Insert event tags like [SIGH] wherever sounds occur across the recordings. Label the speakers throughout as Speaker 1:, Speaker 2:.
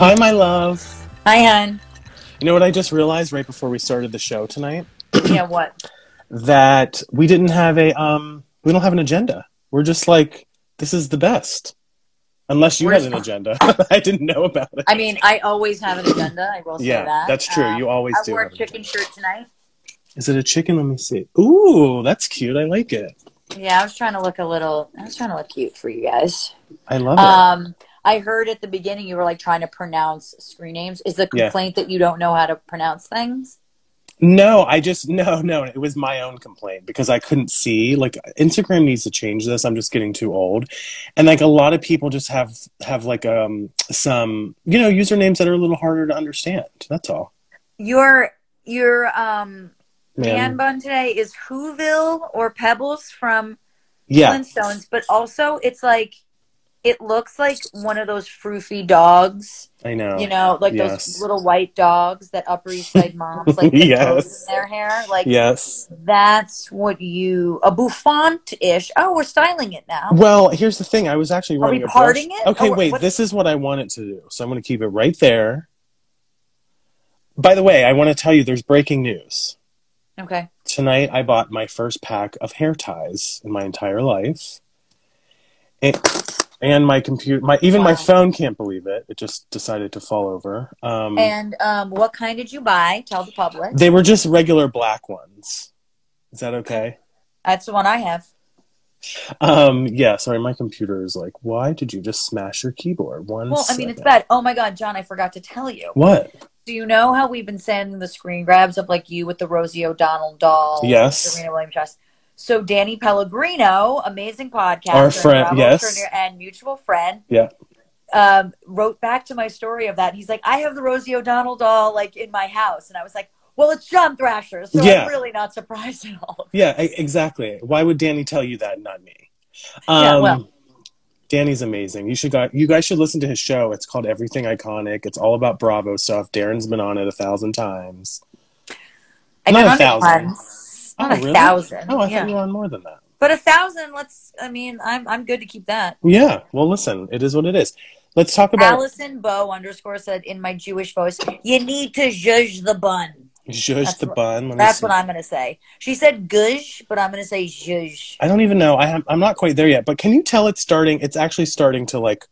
Speaker 1: Hi, my love.
Speaker 2: Hi, hon.
Speaker 1: You know what I just realized right before we started the show tonight?
Speaker 2: Yeah, [CLEARS THROAT] what?
Speaker 1: That we didn't have a um we don't have an agenda. We're just like this is the best. Unless you had an agenda. [LAUGHS] I didn't know about it.
Speaker 2: I mean, I always have an agenda. I will say
Speaker 1: Yeah,
Speaker 2: that. Um,
Speaker 1: that's true. You always
Speaker 2: I
Speaker 1: do
Speaker 2: I
Speaker 1: wore
Speaker 2: a chicken shirt tonight.
Speaker 1: Is it a chicken? Let me see. Ooh, that's cute. I like it.
Speaker 2: Yeah, I was trying to look a little. I was trying to look cute for you guys.
Speaker 1: I love it.
Speaker 2: Um, I heard at the beginning you were like trying to pronounce screen names. Is the
Speaker 1: Yeah.
Speaker 2: complaint that you don't know how to pronounce things?
Speaker 1: No, I just no, no. It was my own complaint because I couldn't see. Like Instagram needs to change this. I'm just getting too old, and like a lot of people just have have like um some you know usernames that are a little harder to understand. That's all.
Speaker 2: Your your um man
Speaker 1: Man.
Speaker 2: bun today is Whoville or Pebbles from
Speaker 1: Yeah,
Speaker 2: Flintstones, but also it's like it looks like one of those froofy dogs.
Speaker 1: I know.
Speaker 2: You know, like
Speaker 1: Yes.
Speaker 2: those little white dogs that Upper East Side moms like [LAUGHS]
Speaker 1: Yes.
Speaker 2: in their hair. Like
Speaker 1: Yes.
Speaker 2: that's what you a bouffant ish. Oh, we're styling it now.
Speaker 1: Well, here's the thing. I was actually
Speaker 2: Are
Speaker 1: running
Speaker 2: we
Speaker 1: a brush-
Speaker 2: parting it?
Speaker 1: Okay,
Speaker 2: Oh,
Speaker 1: wait.
Speaker 2: what-
Speaker 1: This is what I want it to do. So I'm going to keep it right there. By the way, I want to tell you there's breaking news.
Speaker 2: Okay.
Speaker 1: tonight I bought my first pack of hair ties in my entire life. And, and my computer, my even my phone can't believe it. It just decided to fall over. Um,
Speaker 2: And um, what kind did you buy? Tell the public.
Speaker 1: they were just regular black ones. Is that okay?
Speaker 2: That's the one I have.
Speaker 1: Um, yeah. Sorry, my computer is like, why did you just smash your keyboard? One.
Speaker 2: Well, I mean, it's bad. Oh my God, John, I forgot to tell you.
Speaker 1: What?
Speaker 2: Do you know how we've been sending the screen grabs of like you with the Rosie O'Donnell doll?
Speaker 1: Yes.
Speaker 2: Serena Williams dress. So Danny Pellegrino, amazing podcast,
Speaker 1: Our friend, yes.
Speaker 2: and mutual friend,
Speaker 1: Yeah.
Speaker 2: um, wrote back to my story of that. He's like, I have the Rosie O'Donnell doll like in my house, and I was like, well, it's John Thrasher, so
Speaker 1: Yeah.
Speaker 2: I'm really not surprised at all.
Speaker 1: Yeah. Exactly. Why would Danny tell you that, not me? Um,
Speaker 2: Yeah, well.
Speaker 1: Danny's amazing. You should go, you guys should listen to his show. It's called Everything Iconic. It's all about Bravo stuff. Daryn's been on it a thousand times.
Speaker 2: I
Speaker 1: Not a
Speaker 2: on it once.
Speaker 1: Oh,
Speaker 2: a
Speaker 1: really?
Speaker 2: thousand.
Speaker 1: Oh, I
Speaker 2: yeah.
Speaker 1: thought you were on more than that.
Speaker 2: But a thousand, let's, I mean, I'm, I'm good to keep that.
Speaker 1: Yeah. Well, listen, it is what it is. Let's talk about
Speaker 2: Allison Bow underscore said in my Jewish voice, you need to zhuzh the bun.
Speaker 1: Zhuzh
Speaker 2: That's
Speaker 1: the
Speaker 2: what-
Speaker 1: bun. Let
Speaker 2: That's what I'm going to say. She said gush, but I'm going to say zhuzh.
Speaker 1: I don't even know. I have, I'm not quite there yet. But can you tell it's starting? It's actually starting to like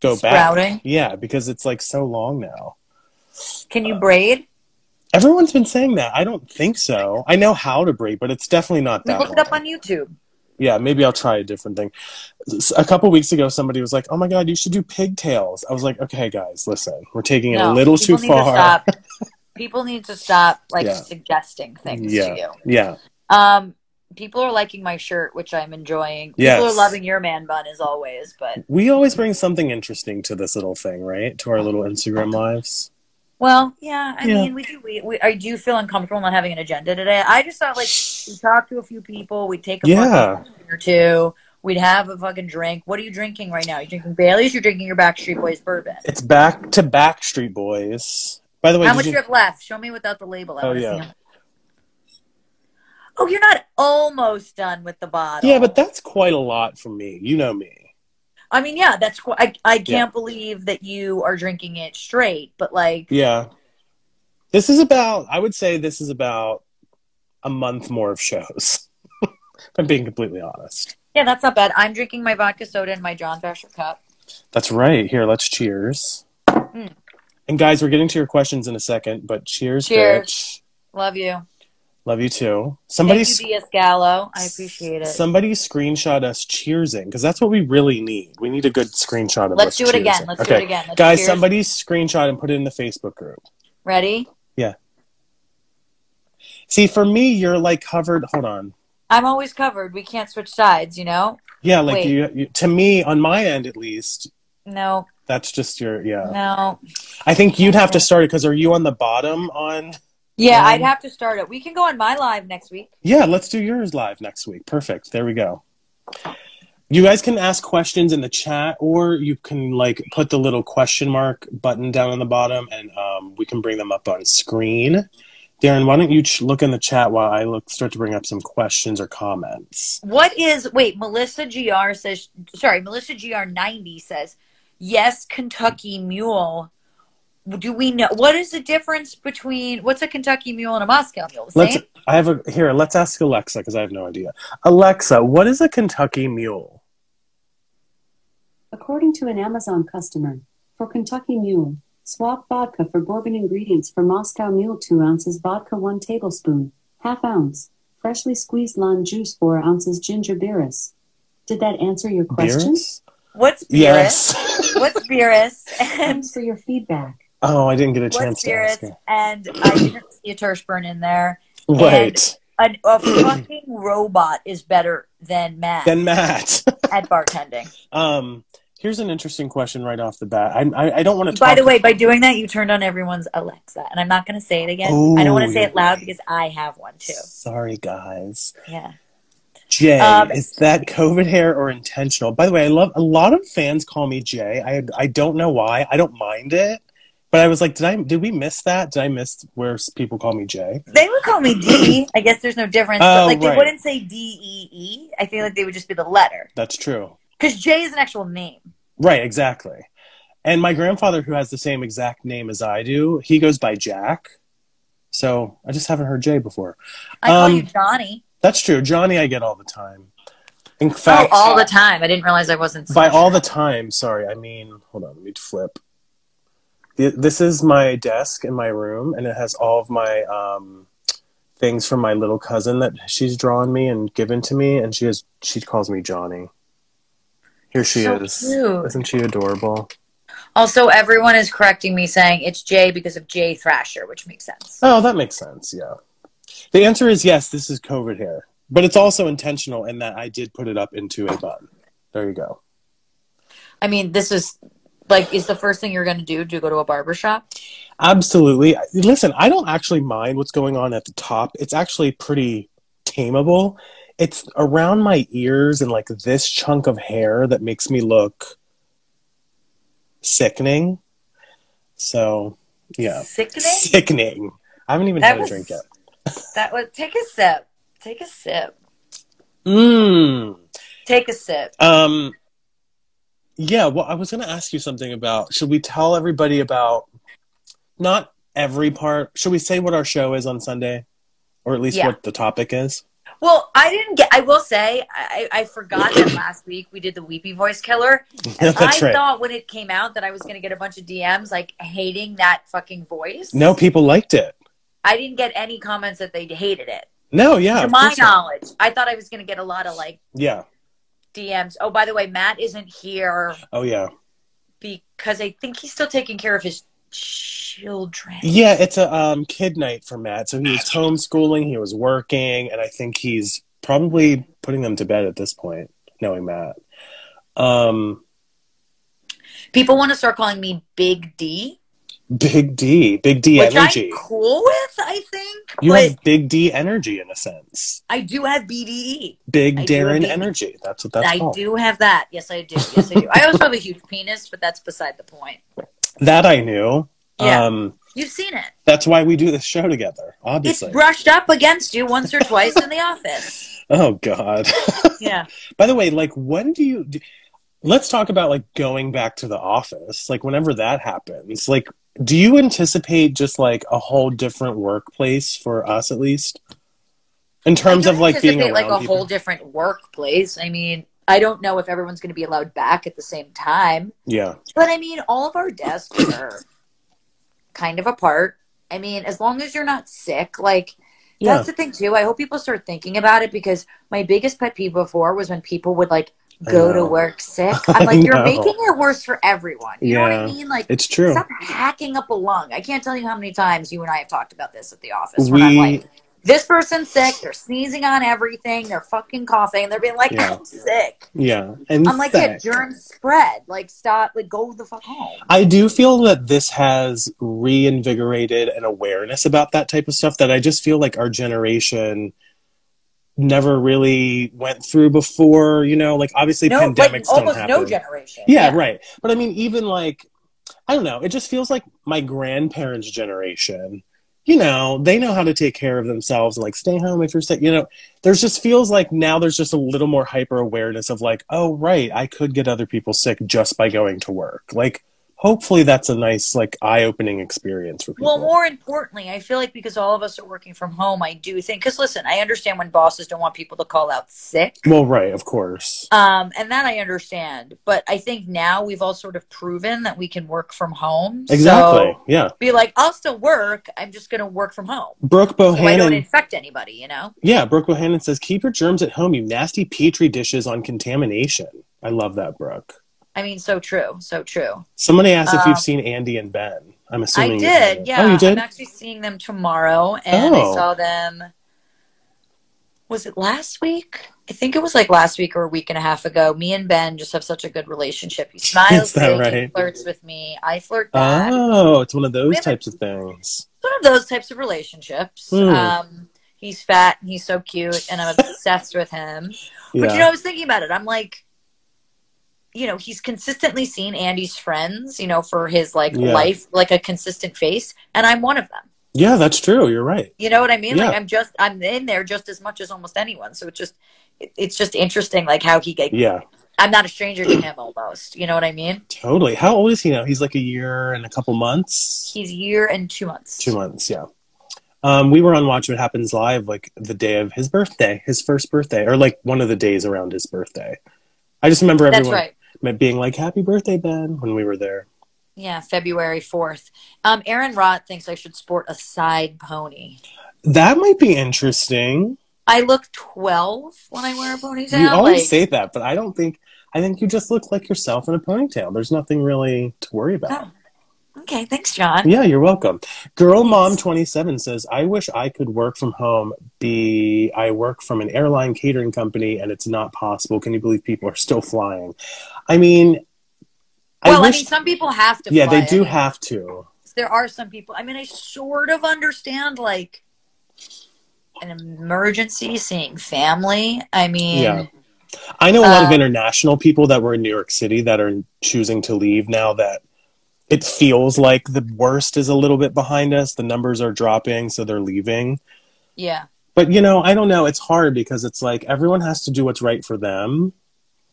Speaker 1: go
Speaker 2: Sprouting?
Speaker 1: back. Yeah, because it's like so long now.
Speaker 2: Can you braid?
Speaker 1: Everyone's been saying that. I don't think so. I know how to braid, but it's definitely not that.
Speaker 2: look it up on YouTube.
Speaker 1: yeah, maybe I'll try a different thing. A couple weeks ago, somebody was like, "Oh my god, you should do pigtails." I was like, "Okay, guys, listen, we're taking it a little too
Speaker 2: to
Speaker 1: far."
Speaker 2: stop. [LAUGHS] People need to stop like
Speaker 1: Yeah.
Speaker 2: suggesting things
Speaker 1: yeah,
Speaker 2: to you.
Speaker 1: yeah,
Speaker 2: Um, people are liking my shirt, which I'm enjoying.
Speaker 1: Yes.
Speaker 2: People are loving your man bun as always, but
Speaker 1: we always bring something interesting to this little thing, right? To our little Instagram lives.
Speaker 2: Well, yeah. I
Speaker 1: Yeah.
Speaker 2: mean, we do. We, we I do feel uncomfortable not having an agenda today. I just thought like we talk to a few people, we take a
Speaker 1: Yeah.
Speaker 2: or two. We'd have a fucking drink. What are you drinking right now? You drinking Bailey's? You're drinking your Backstreet Boys bourbon.
Speaker 1: It's back to Backstreet Boys. By the way,
Speaker 2: How much
Speaker 1: you-
Speaker 2: you have left? Show me without the label. I
Speaker 1: Oh, yeah.
Speaker 2: Oh, you're not almost done with the bottle.
Speaker 1: yeah, but that's quite a lot for me. You know me.
Speaker 2: I mean, yeah, that's I I can't believe that you are drinking it straight, but like
Speaker 1: Yeah, This is about. I would say this is about a month more of shows. [LAUGHS] if I'm being completely honest.
Speaker 2: Yeah, that's not bad. I'm drinking my vodka soda in my John Thrasher cup.
Speaker 1: That's right. Here, let's cheers.
Speaker 2: Mm.
Speaker 1: And guys, we're getting to your questions in a second, but cheers,
Speaker 2: Cheers.
Speaker 1: bitch.
Speaker 2: Love you.
Speaker 1: Love you too. Somebody,
Speaker 2: Thank you, Gallo. I appreciate it.
Speaker 1: somebody screenshot us cheersing because that's what we really need. We need a good screenshot of
Speaker 2: Let's do it again. Let's do it again. Let's
Speaker 1: guys,
Speaker 2: cheers.
Speaker 1: somebody screenshot and put it in the Facebook group.
Speaker 2: Ready? Yeah.
Speaker 1: See, for me, you're like covered. Hold on.
Speaker 2: I'm always covered. We can't switch sides, you know?
Speaker 1: Yeah, like you, you. To me, on my end at least,
Speaker 2: No,
Speaker 1: that's just your. Yeah,
Speaker 2: no.
Speaker 1: I think you'd have to start it because are you on the bottom on?
Speaker 2: Yeah,
Speaker 1: Um,
Speaker 2: I'd have to start it. We can go on my live next week.
Speaker 1: Yeah, let's do yours live next week. Perfect. There we go. You guys can ask questions in the chat, or you can like put the little question mark button down on the bottom, and um, we can bring them up on screen. Daryn, why don't you ch- look in the chat while I look start to bring up some questions or comments?
Speaker 2: What is wait, Melissa GR says sorry, Melissa GR ninety says, Yes, Kentucky Mule. Do we know what is the difference between what's a Kentucky Mule and a Moscow Mule? The
Speaker 1: Let's. I have a here. Let's ask Alexa because I have no idea. Alexa, what is a Kentucky Mule?
Speaker 3: According to an Amazon customer, for Kentucky Mule, swap vodka for bourbon ingredients for Moscow Mule 2 ounces vodka 1 tablespoon, half ounce, freshly squeezed lime juice 4 ounces ginger beerus. Did that answer your question?
Speaker 1: Beerus?
Speaker 2: What's Beerus?
Speaker 1: Yes.
Speaker 2: What's Beerus? And
Speaker 3: Thanks for your feedback.
Speaker 1: Oh, I didn't get a chance to ask. Her.
Speaker 2: And I didn't [CLEARS THROAT] see a Tershburn in there.
Speaker 1: Wait,
Speaker 2: An, a fucking robot is better than Matt
Speaker 1: then Matt. [LAUGHS]
Speaker 2: at bartending.
Speaker 1: Um, here's an interesting question right off the bat. I I, I don't want to.
Speaker 2: By the way, by doing that, you turned on everyone's Alexa, and I'm not going to say it again. I don't want to say it loud because I have one too.
Speaker 1: sorry guys.
Speaker 2: Yeah.
Speaker 1: Jay,
Speaker 2: Um,
Speaker 1: is that COVID hair or intentional? By the way, I love a lot of fans call me Jay. I I don't know why. I don't mind it, but I was like, did I did we miss that? Did I miss where people call me Jay?
Speaker 2: They would call me D. I guess there's no difference,
Speaker 1: Oh,
Speaker 2: but like they
Speaker 1: right.
Speaker 2: wouldn't say D E E. I feel like they would just be the letter
Speaker 1: That's true.
Speaker 2: because J is an actual name.
Speaker 1: Right, exactly. And my grandfather, who has the same exact name as I do, he goes by Jack. So I just haven't heard Jay before.
Speaker 2: I call
Speaker 1: Um,
Speaker 2: you Johnny.
Speaker 1: That's true. Johnny, I get all the time. In fact,
Speaker 2: oh, all the time. I didn't realize I wasn't.
Speaker 1: by
Speaker 2: special.
Speaker 1: all the time, sorry, I mean, hold on, let me flip. Th- This is my desk in my room, and it has all of my um, things from my little cousin that she's drawn me and given to me, and she has she calls me Johnny. Here she
Speaker 2: So
Speaker 1: is.
Speaker 2: cute.
Speaker 1: Isn't she adorable?
Speaker 2: Also, everyone is correcting me saying it's J because of Jay Thrasher, which makes sense.
Speaker 1: Oh, that makes sense. Yeah. The answer is yes. This is COVID hair, but it's also intentional in that I did put it up into a bun. There you go.
Speaker 2: I mean, this is like, is the first thing you're going to do to go to a barber shop?
Speaker 1: Absolutely. Listen, I don't actually mind what's going on at the top. It's actually pretty tameable. It's around my ears and like this chunk of hair that makes me look sickening. So, yeah.
Speaker 2: Sickening.
Speaker 1: Sickening. I haven't even
Speaker 2: That
Speaker 1: had a drink yet.
Speaker 2: That would take a sip. Take a sip.
Speaker 1: Mmm.
Speaker 2: Take a sip.
Speaker 1: Um, yeah, well, I was going to ask you something about. Should we tell everybody about not every part? Should we say what our show is on Sunday, or at least
Speaker 2: Yeah.
Speaker 1: what the topic is?
Speaker 2: Well, I didn't get. I will say, I, I forgot that [COUGHS] last week we did the Weepy Voice Killer. [LAUGHS] And
Speaker 1: That's
Speaker 2: I
Speaker 1: right.
Speaker 2: thought when it came out that I was going to get a bunch of DMs like hating that fucking voice.
Speaker 1: No, people liked it.
Speaker 2: I didn't get any comments that they hated it.
Speaker 1: No, yeah,
Speaker 2: to my
Speaker 1: course not.
Speaker 2: knowledge, I thought I was going to get a lot of like
Speaker 1: Yeah.
Speaker 2: DMs. Oh, by the way, Matt isn't here
Speaker 1: Oh, yeah.
Speaker 2: because I think he's still taking care of his children.
Speaker 1: Yeah, it's a um, kid night for Matt. So he was homeschooling, he was working, and I think he's probably putting them to bed at this point, knowing Matt. Um,
Speaker 2: People want to start calling me Big D,
Speaker 1: Big D, Big D
Speaker 2: which
Speaker 1: energy.
Speaker 2: I'm cool with. I think,
Speaker 1: You have Big D energy in a sense.
Speaker 2: I do have BDE.
Speaker 1: Big
Speaker 2: I Daryn
Speaker 1: energy. That's what that's
Speaker 2: I
Speaker 1: called.
Speaker 2: do have that. Yes, I do. Yes, I do. I also have a huge penis, but that's beside the point.
Speaker 1: That I knew.
Speaker 2: Yeah.
Speaker 1: Um,
Speaker 2: You've seen it.
Speaker 1: that's why we do this show together,
Speaker 2: It's
Speaker 1: obviously.
Speaker 2: brushed up against you once or twice in the office. [LAUGHS]
Speaker 1: oh, God. [LAUGHS]
Speaker 2: Yeah.
Speaker 1: By the way, like, when do you. do- Let's talk about, like, going back to the office. Like, whenever that happens. Like, do you anticipate just like a whole different workplace for us at least? In terms of like being
Speaker 2: like a
Speaker 1: people?
Speaker 2: whole different workplace. I mean, I don't know if everyone's going to be allowed back at the same time,
Speaker 1: Yeah.
Speaker 2: but I mean, all of our desks are kind of apart. I mean, as long as you're not sick, like
Speaker 1: Yeah.
Speaker 2: that's the thing too. I hope people start thinking about it because my biggest pet peeve before was when people would like go to work sick. [LAUGHS] I'm like, you're making it worse for everyone. You know what I mean? Like,
Speaker 1: It's true.
Speaker 2: Stop hacking up a lung. I can't tell you how many times you and I have talked about this at the office. When I'm
Speaker 1: We-
Speaker 2: like, this person's sick. They're sneezing on everything. They're fucking coughing. And they're being like,
Speaker 1: Yeah.
Speaker 2: I'm sick.
Speaker 1: Yeah. And
Speaker 2: I'm like, yeah,
Speaker 1: fact,
Speaker 2: germs spread. Like, stop. Like, go the fuck home.
Speaker 1: I do feel that this has reinvigorated an awareness about that type of stuff that I just feel like our generation never really went through before, you know, like obviously
Speaker 2: No,
Speaker 1: pandemics
Speaker 2: like
Speaker 1: don't
Speaker 2: almost
Speaker 1: happen.
Speaker 2: no generation.
Speaker 1: yeah, right. But I mean even like I don't know, it just feels like my grandparents' generation, you know, they know how to take care of themselves and like stay home if you're sick, you know. There's just feels like now there's just a little more hyper awareness of like, oh right, I could get other people sick just by going to work. Like hopefully that's a nice like eye-opening experience for people.
Speaker 2: Well, more importantly, I feel like because all of us are working from home, I do think, because listen, I understand when bosses don't want people to call out sick.
Speaker 1: Well, right, of course.
Speaker 2: Um, and that I understand. But I think now we've all sort of proven that we can work from home.
Speaker 1: Exactly.
Speaker 2: So
Speaker 1: yeah.
Speaker 2: be like, I'll still work. I'm just going to work from home.
Speaker 1: Brooke
Speaker 2: So I don't infect anybody, you know?
Speaker 1: yeah, Brooke Bohannon says, "Keep your germs at home, you nasty petri dishes on contamination." I love that, Brooke.
Speaker 2: I mean, so true. So true.
Speaker 1: Somebody asked if
Speaker 2: Um,
Speaker 1: you've seen Andy and Ben. I'm assuming I
Speaker 2: did. Yeah.
Speaker 1: Oh, you did.
Speaker 2: I'm actually seeing them tomorrow. And
Speaker 1: Oh.
Speaker 2: I saw them. Was it last week? I think it was like last week or a week and a half ago. Me and Ben just have such a good relationship. He [LAUGHS] smiles, big, he
Speaker 1: right?
Speaker 2: flirts with me. I flirt back.
Speaker 1: Oh, it's one of those types of things.
Speaker 2: one of those types of relationships.
Speaker 1: Hmm.
Speaker 2: Um, he's fat and he's so cute, and I'm obsessed with him. But you know, I was thinking about it. I'm like, you know, he's consistently seen Andy's friends, you know, for his like
Speaker 1: Yeah.
Speaker 2: life, like a consistent face, and I'm one of them.
Speaker 1: yeah, that's true. You're right.
Speaker 2: You know what I mean? Like I'm just I'm in there just as much as almost anyone. So it's just it's just interesting, like how he get.
Speaker 1: Yeah,
Speaker 2: I'm not a stranger to him almost. You know what I mean?
Speaker 1: totally. How old is he now? He's like a year and a couple months.
Speaker 2: He's a year and two months.
Speaker 1: Two months, yeah. Um, we were on Watch What Happens Live like the day of his birthday, his first birthday, or like one of the days around his birthday. I just remember everyone.
Speaker 2: That's right.
Speaker 1: Being like, "Happy birthday, Ben!" when we were there.
Speaker 2: Yeah, February fourth. Um, Aaron Rott thinks I should sport a side pony.
Speaker 1: That might be interesting.
Speaker 2: I look 12 when I wear a ponytail.
Speaker 1: you always
Speaker 2: like,
Speaker 1: say that, but I don't think. I think you just look like yourself in a ponytail. There's nothing really to worry about.
Speaker 2: Oh, okay, thanks, John.
Speaker 1: Yeah, you're welcome. Girl Mom 27 says, I wish I could work from home. Be I work from an airline catering company and it's not possible. Can you believe people are still flying? I mean,
Speaker 2: well, I,
Speaker 1: wish-
Speaker 2: mean, some people have to.
Speaker 1: yeah, they do
Speaker 2: I
Speaker 1: have to.
Speaker 2: There are some people. I mean, I sort of understand like an emergency, seeing family. I mean,
Speaker 1: Yeah. I know a lot of
Speaker 2: Uh,
Speaker 1: international people that were in New York City that are choosing to leave now that it feels like the worst is a little bit behind us. The numbers are dropping, so they're leaving.
Speaker 2: yeah.
Speaker 1: But you know, I don't know. It's hard because it's like everyone has to do what's right for them.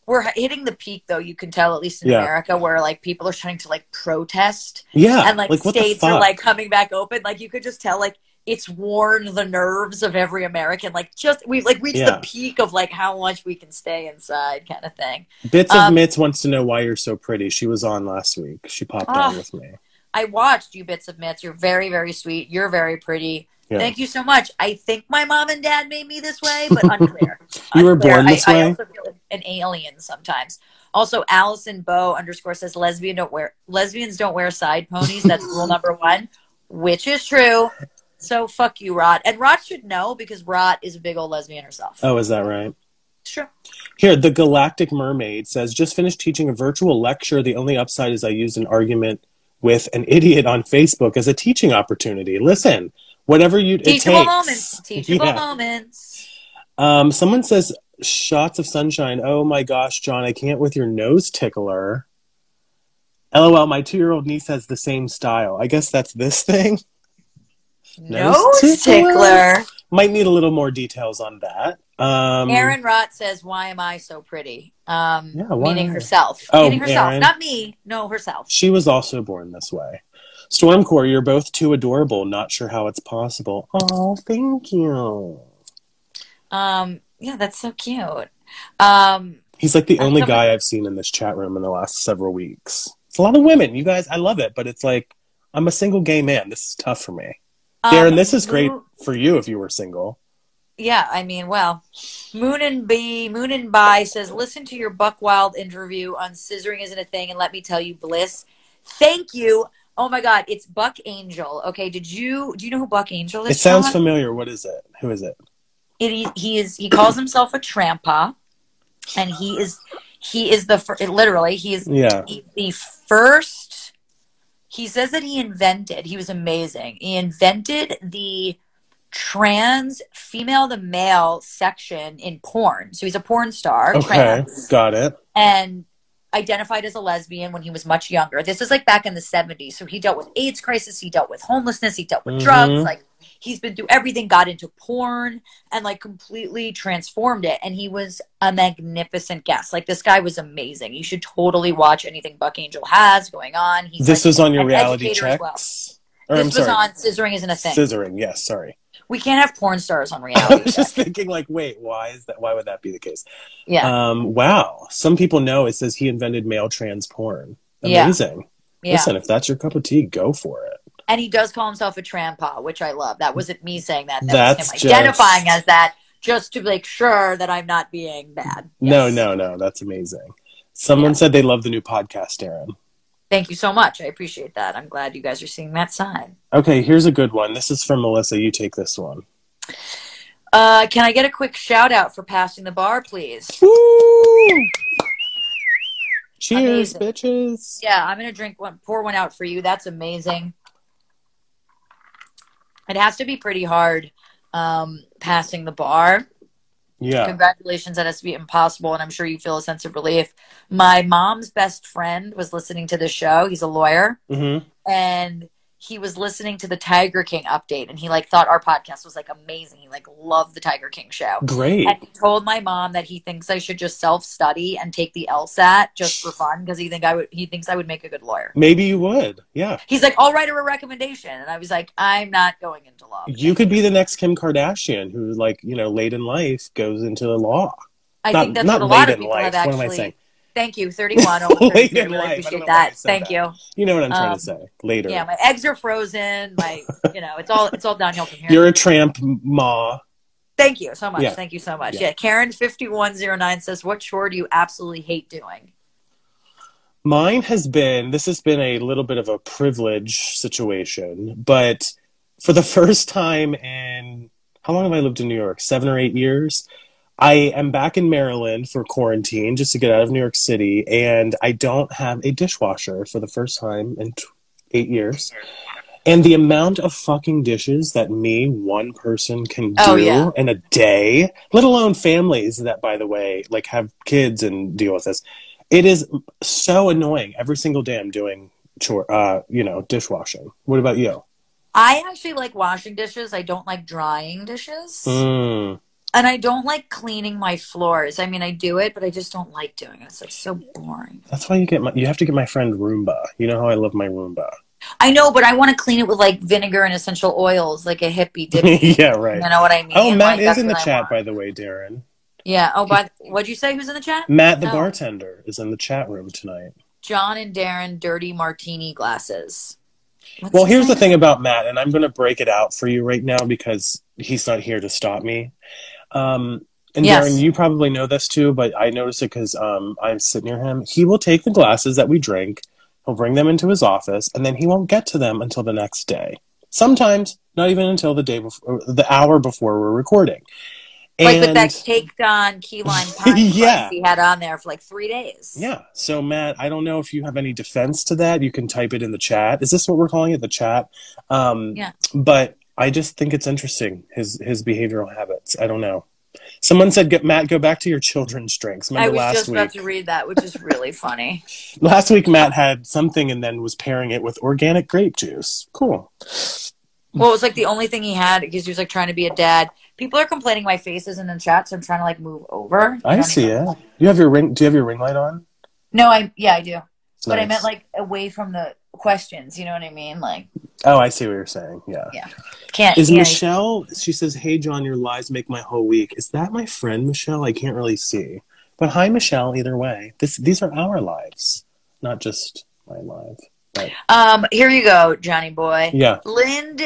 Speaker 2: We're hitting the peak, though. You can tell, at least in
Speaker 1: Yeah.
Speaker 2: America, where like people are trying to like protest,
Speaker 1: Yeah,
Speaker 2: and like,
Speaker 1: the
Speaker 2: states are like coming back open. Like you could just tell, like it's worn the nerves of every American. Like just we've like reached
Speaker 1: Yeah.
Speaker 2: the peak of like how much we can stay inside, kind of thing.
Speaker 1: Bits of
Speaker 2: Um,
Speaker 1: Mitts wants to know why you're so pretty. She was on last week. She popped on
Speaker 2: Ah.
Speaker 1: with me.
Speaker 2: I watched you bits of mitts. You're very, very sweet. You're very pretty.
Speaker 1: Yeah.
Speaker 2: Thank you so much. I think my mom and dad made me this way, but [LAUGHS] unclear.
Speaker 1: You were
Speaker 2: Unclear.
Speaker 1: born this
Speaker 2: I,
Speaker 1: way?
Speaker 2: I also feel like an alien sometimes. Also, Allison Bow underscore says lesbian don't wear lesbians don't wear side ponies. That's rule number [LAUGHS] one, which is true. So fuck you, Rod. And Rod should know because Rod is a big old lesbian herself.
Speaker 1: Oh, is that right?
Speaker 2: It's true.
Speaker 1: Here, the Galactic Mermaid says, just finished teaching a virtual lecture. The only upside is I used an argument with an idiot on Facebook as a teaching opportunity. Listen, whatever you
Speaker 2: Teachable moments. [LAUGHS] Teachable
Speaker 1: Yeah.
Speaker 2: moments.
Speaker 1: Um, someone says shots of sunshine. Oh my gosh, John, I can't with your nose tickler. LOL, my two year old niece has the same style. I guess that's this thing. Nose
Speaker 2: Nose
Speaker 1: tickler?
Speaker 2: tickler.
Speaker 1: Might need a little more details on that. Um,
Speaker 2: Aaron Rott says, "Why am I so pretty?" Um,
Speaker 1: Yeah,
Speaker 2: meaning herself.
Speaker 1: Oh,
Speaker 2: meaning herself,
Speaker 1: Aaron.
Speaker 2: not me. No, herself.
Speaker 1: She was also born this way. Stormcore, you're both too adorable. Not sure how it's possible. Oh, thank you.
Speaker 2: Um, yeah, that's so cute. Um,
Speaker 1: He's like the only guy I've seen in this chat room in the last several weeks. It's a lot of women, you guys. I love it, but it's like I'm a single gay man. This is tough for me. Daryn,
Speaker 2: um,
Speaker 1: this is great
Speaker 2: Moon-
Speaker 1: for you if you were single.
Speaker 2: Yeah, I mean, well, Moon and B, Moon and By says, listen to your Buck Wild interview on scissoring isn't a thing, and let me tell you, bliss. Thank you. Oh my God, it's Buck Angel. Okay, did you do you know who Buck Angel is?
Speaker 1: It sounds familiar. What is it? Who is it?
Speaker 2: it, he, he is he calls himself a trampa and he is he is the fir- literally he is
Speaker 1: Yeah.
Speaker 2: he- the first he says that he invented he was amazing he invented the trans female to male section in porn so he's a porn star
Speaker 1: Okay.
Speaker 2: trans
Speaker 1: Got it.
Speaker 2: and identified as a lesbian when he was much younger. This is like back in the 70s. So he dealt with AIDS crisis, he dealt with homelessness, he dealt with
Speaker 1: Mhm.
Speaker 2: drugs, like he's been through everything, got into porn and like completely transformed it and he was a magnificent guest. Like this guy was amazing. You should totally watch anything Buck Angel has going on. He's
Speaker 1: this
Speaker 2: like
Speaker 1: was on your reality checks.
Speaker 2: well.
Speaker 1: Or, I'm
Speaker 2: This was
Speaker 1: sorry.
Speaker 2: on Scissoring Isn't a Thing.
Speaker 1: Scissoring. Yes. Sorry.
Speaker 2: We can't have porn stars on [LAUGHS]
Speaker 1: I
Speaker 2: reality.
Speaker 1: was
Speaker 2: shows.
Speaker 1: just thinking, like, wait, why is that? Why would that be the case?
Speaker 2: yeah.
Speaker 1: Um, wow. Some people know it says he invented male trans porn. Amazing.
Speaker 2: yeah.
Speaker 1: Listen, if that's your cup of tea, go for it.
Speaker 2: And he does call himself a trampa, which I love. That wasn't me saying that. That
Speaker 1: That's
Speaker 2: was him identifying
Speaker 1: just-
Speaker 2: as that just to make sure that I'm not being bad.
Speaker 1: No, no, no. That's amazing. Someone
Speaker 2: Yeah.
Speaker 1: said they love the new podcast, Aaron.
Speaker 2: Thank you so much. I appreciate that. I'm glad you guys are seeing that sign.
Speaker 1: Okay, here's a good one. This is from Melissa. You take this one.
Speaker 2: Uh, can I get a quick shout out for passing the bar, please?
Speaker 1: Woo! Cheers,
Speaker 2: Amazing.
Speaker 1: bitches.
Speaker 2: Yeah, I'm gonna drink one, pour one out for you. That's amazing. It has to be pretty hard um, passing the bar.
Speaker 1: Yeah.
Speaker 2: Congratulations, that has to be impossible, and I'm sure you feel a sense of relief. My mom's best friend was listening to the show. He's a lawyer,
Speaker 1: hmm
Speaker 2: and he was listening to the Tiger King update, and he like thought our podcast was like amazing. He like loved the Tiger King show.
Speaker 1: Great.
Speaker 2: And he told my mom that he thinks I should just self study and take the LSAT just for fun because he think I would. He thinks I would make a good lawyer.
Speaker 1: Maybe you would. Yeah.
Speaker 2: He's like, I'll write her a recommendation, and I was like, I'm not going into law.
Speaker 1: You could be the next Kim Kardashian who, like, you know, late in life goes into the law.
Speaker 2: I
Speaker 1: not-
Speaker 2: think that's
Speaker 1: not
Speaker 2: what a lot
Speaker 1: late
Speaker 2: of
Speaker 1: in
Speaker 2: people
Speaker 1: life.
Speaker 2: have
Speaker 1: What am I
Speaker 2: actually. Thank you, 31. Oh, [LAUGHS]
Speaker 1: Late
Speaker 2: 32. I really
Speaker 1: life.
Speaker 2: Appreciate
Speaker 1: I
Speaker 2: that. Thank
Speaker 1: that.
Speaker 2: you.
Speaker 1: You know what I'm trying
Speaker 2: Um,
Speaker 1: to say. Later.
Speaker 2: Yeah, my eggs are frozen. My, you know, it's all it's all downhill from here.
Speaker 1: You're a tramp, ma.
Speaker 2: Thank you so much.
Speaker 1: Yeah.
Speaker 2: Thank you so much.
Speaker 1: Yeah.
Speaker 2: Yeah, Karen fifty one zero nine says, "What chore do you absolutely hate doing?"
Speaker 1: Mine has been, this has been a little bit of a privilege situation, but for the [LAUGHS] first time in, how long have I lived in New York? Seven or eight years? I am back in Maryland for quarantine just to get out of New York City, and I don't have a dishwasher for the first time in t- eight years. And the amount of fucking dishes that me, one person, can do
Speaker 2: Oh, yeah.
Speaker 1: in a day, let alone families that, by the way, like have kids and deal with this, it is so annoying. Every single day I'm doing chore, uh, you know, dishwashing. What about you?
Speaker 2: I actually like washing dishes. I don't like drying dishes,
Speaker 1: Mm.
Speaker 2: And I don't like cleaning my floors. I mean, I do it, but I just don't like doing it. It's like so boring.
Speaker 1: That's why you get my. You have to get my friend Roomba. You know how I love my Roomba.
Speaker 2: I know, but I want to clean it with like vinegar and essential oils, like a hippie dippy. [LAUGHS]
Speaker 1: yeah, right.
Speaker 2: You know what I mean?
Speaker 1: Oh, Matt
Speaker 2: Like,
Speaker 1: is in the
Speaker 2: I
Speaker 1: chat,
Speaker 2: want.
Speaker 1: by the way, Daryn.
Speaker 2: Yeah. Oh, but what'd you say? Who's in the chat?
Speaker 1: Matt, the
Speaker 2: Oh.
Speaker 1: bartender, is in the chat room tonight.
Speaker 2: John and Daryn, dirty martini glasses. What's
Speaker 1: Well, here's the thing about Matt, and I'm going to break it out for you right now because he's not here to stop me. Um, and
Speaker 2: Yes.
Speaker 1: Daryn, you probably know this too, but I notice it because um, I sit near him. He will take the glasses that we drink, he'll bring them into his office, and then he won't get to them until the next day. Sometimes not even until the day before, the hour before we're recording.
Speaker 2: Like
Speaker 1: And
Speaker 2: with that caked on key [LAUGHS] lime pie
Speaker 1: Yeah.
Speaker 2: he had on there for like three days.
Speaker 1: yeah, so Matt, I don't know if you have any defense to that. You can type it in the chat. Is this what we're calling it, the chat? Um,
Speaker 2: Yeah.
Speaker 1: But I just think it's interesting his his behavioral habits. I don't know. Someone said, "Get Matt, go back to your children's drinks."
Speaker 2: I was
Speaker 1: last
Speaker 2: just
Speaker 1: week?
Speaker 2: about to read that, which is really funny. [LAUGHS]
Speaker 1: Last week, Matt had something and then was pairing it with organic grape juice. Cool.
Speaker 2: Well, it was like the only thing he had because he was like trying to be a dad. People are complaining my face isn't in the chat, so I'm trying to like move over.
Speaker 1: I see it. You have your ring. Do you have your ring light on?
Speaker 2: No, I yeah, I do. But I meant like away from the questions. You know what I mean? Like,
Speaker 1: Oh, I see what you're saying. Yeah.
Speaker 2: yeah, can't.
Speaker 1: Is
Speaker 2: can't-
Speaker 1: Michelle? She says, "Hey, John, your lives make my whole week." Is that my friend Michelle? I can't really see, but hi, Michelle. Either way, this these are our lives, not just my life. Right?
Speaker 2: Um, here you go, Johnny boy.
Speaker 1: Yeah.
Speaker 2: Lind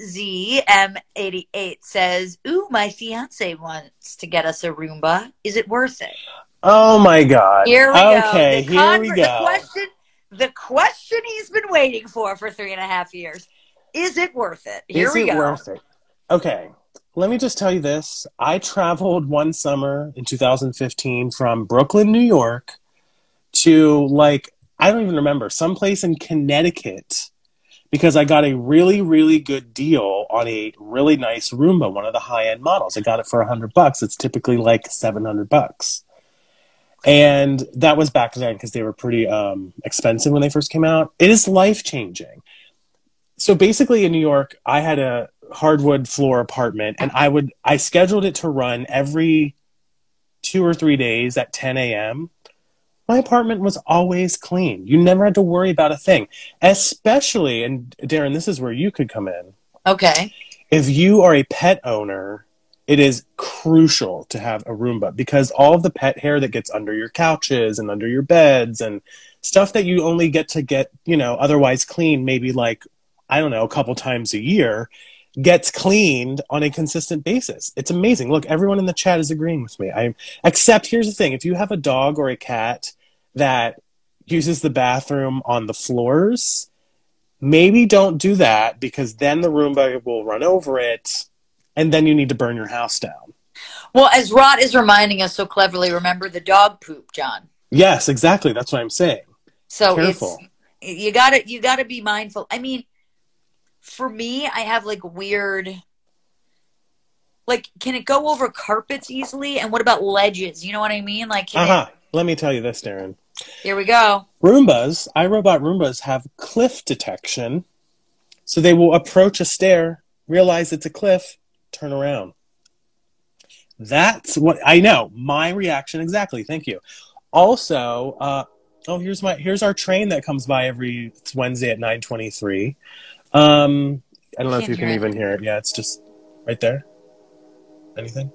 Speaker 2: ZM88 says, Ooh, my fiance wants to get us a Roomba. Is it worth it?
Speaker 1: Oh my God.
Speaker 2: Here we
Speaker 1: okay,
Speaker 2: go. The
Speaker 1: here we go.
Speaker 2: The question, the question he's been waiting for for three and a half years. Is it worth it? Here
Speaker 1: Is
Speaker 2: we
Speaker 1: it
Speaker 2: go.
Speaker 1: worth it? Okay. Let me just tell you this. I traveled one summer in 2015 from Brooklyn, New York to like, I don't even remember, someplace in Connecticut because I got a really, really good deal on a really nice Roomba, one of the high end models. I got it for a hundred bucks. It's typically like 700 bucks. And that was back then because they were pretty um, expensive when they first came out. It is life changing so basically in New York, I had a hardwood floor apartment and I would I scheduled it to run every two or three days at 10 a.m. My apartment was always clean. You never had to worry about a thing. Especially, and Daryn, this is where you could come in.
Speaker 2: Okay.
Speaker 1: If you are a pet owner, it is crucial to have a Roomba because all of the pet hair that gets under your couches and under your beds and stuff that you only get to get, you know, otherwise clean, maybe like, I don't know, a couple times a year, gets cleaned on a consistent basis. It's amazing. Look, everyone in the chat is agreeing with me. I except here's the thing, if you have a dog or a cat that uses the bathroom on the floors, maybe don't do that because then the Roomba will run over it and then you need to burn your house down.
Speaker 2: Well, as Rod is reminding us so cleverly, remember the dog poop, John.
Speaker 1: Yes, exactly. That's what I'm saying.
Speaker 2: So
Speaker 1: Careful.
Speaker 2: it's you gotta you gotta be mindful. I mean, for me, I have like weird like can it go over carpets easily? And what about ledges? You know what I mean? Like
Speaker 1: Uh-huh. Let me tell you this,
Speaker 2: Daryn. here we go.
Speaker 1: Roombas, iRobot Roombas have cliff detection. So they will approach a stair, realize it's a cliff, turn around. That's what I know. My reaction exactly. Thank you. Also, uh, oh, here's my here's our train that comes by every Wednesday at nine twenty three. Um, I don't know if you can
Speaker 2: it.
Speaker 1: even hear it. Yeah, it's just right there. Anything?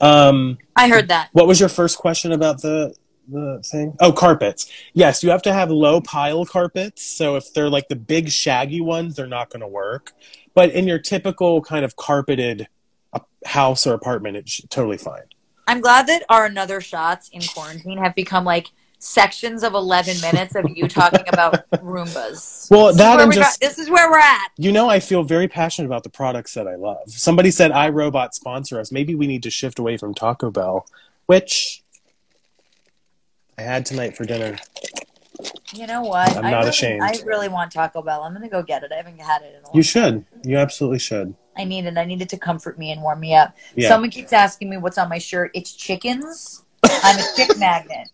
Speaker 1: Um,
Speaker 2: I heard that.
Speaker 1: what was your first question about the the thing? Oh, carpets. Yes, you have to have low pile carpets. So if they're like the big shaggy ones, they're not going to work. But in your typical kind of carpeted uh, house or apartment, it's totally fine.
Speaker 2: I'm glad that our another shots in quarantine have become like sections of 11 minutes of you talking about Roombas.
Speaker 1: Well,
Speaker 2: This is
Speaker 1: that
Speaker 2: where
Speaker 1: and
Speaker 2: we
Speaker 1: just-
Speaker 2: got- this is where we're at.
Speaker 1: You know, I feel very passionate about the products that I love. Somebody said iRobot sponsor us. Maybe we need to shift away from Taco Bell, which I had tonight for dinner.
Speaker 2: You know what?
Speaker 1: I'm
Speaker 2: I
Speaker 1: not
Speaker 2: really,
Speaker 1: ashamed.
Speaker 2: I really want Taco Bell. I'm gonna go get it. I haven't had it in a long
Speaker 1: You should. You absolutely should.
Speaker 2: I need it. I need it to comfort me and warm me up.
Speaker 1: Yeah.
Speaker 2: Someone keeps asking me what's on my shirt. It's chickens. I'm a chick magnet.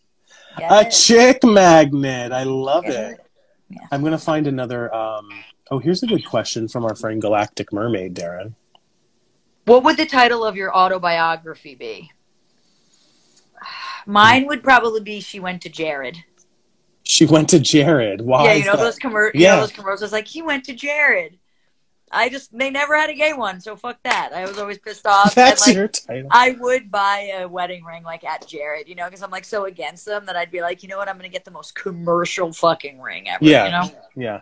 Speaker 2: Get [LAUGHS]
Speaker 1: A
Speaker 2: it?
Speaker 1: chick magnet. I love it.
Speaker 2: it? Yeah.
Speaker 1: I'm gonna find another. Um, oh, here's a good question from our friend Galactic Mermaid, Daryn.
Speaker 2: What would the title of your autobiography be? [SIGHS] Mine would probably be "She Went to Jared."
Speaker 1: She went to Jared. Why?
Speaker 2: yeah, you know
Speaker 1: that?
Speaker 2: those commer- you
Speaker 1: Yeah.
Speaker 2: know those commercials like he went to Jared. I just they never had a gay one, so fuck that. I was always pissed off.
Speaker 1: That's
Speaker 2: and, like,
Speaker 1: your title.
Speaker 2: I would buy a wedding ring like at Jared, you know, because I'm like so against them that I'd be like, you know what, I'm gonna get the most commercial fucking ring ever.
Speaker 1: Yeah.
Speaker 2: You know?
Speaker 1: Yeah,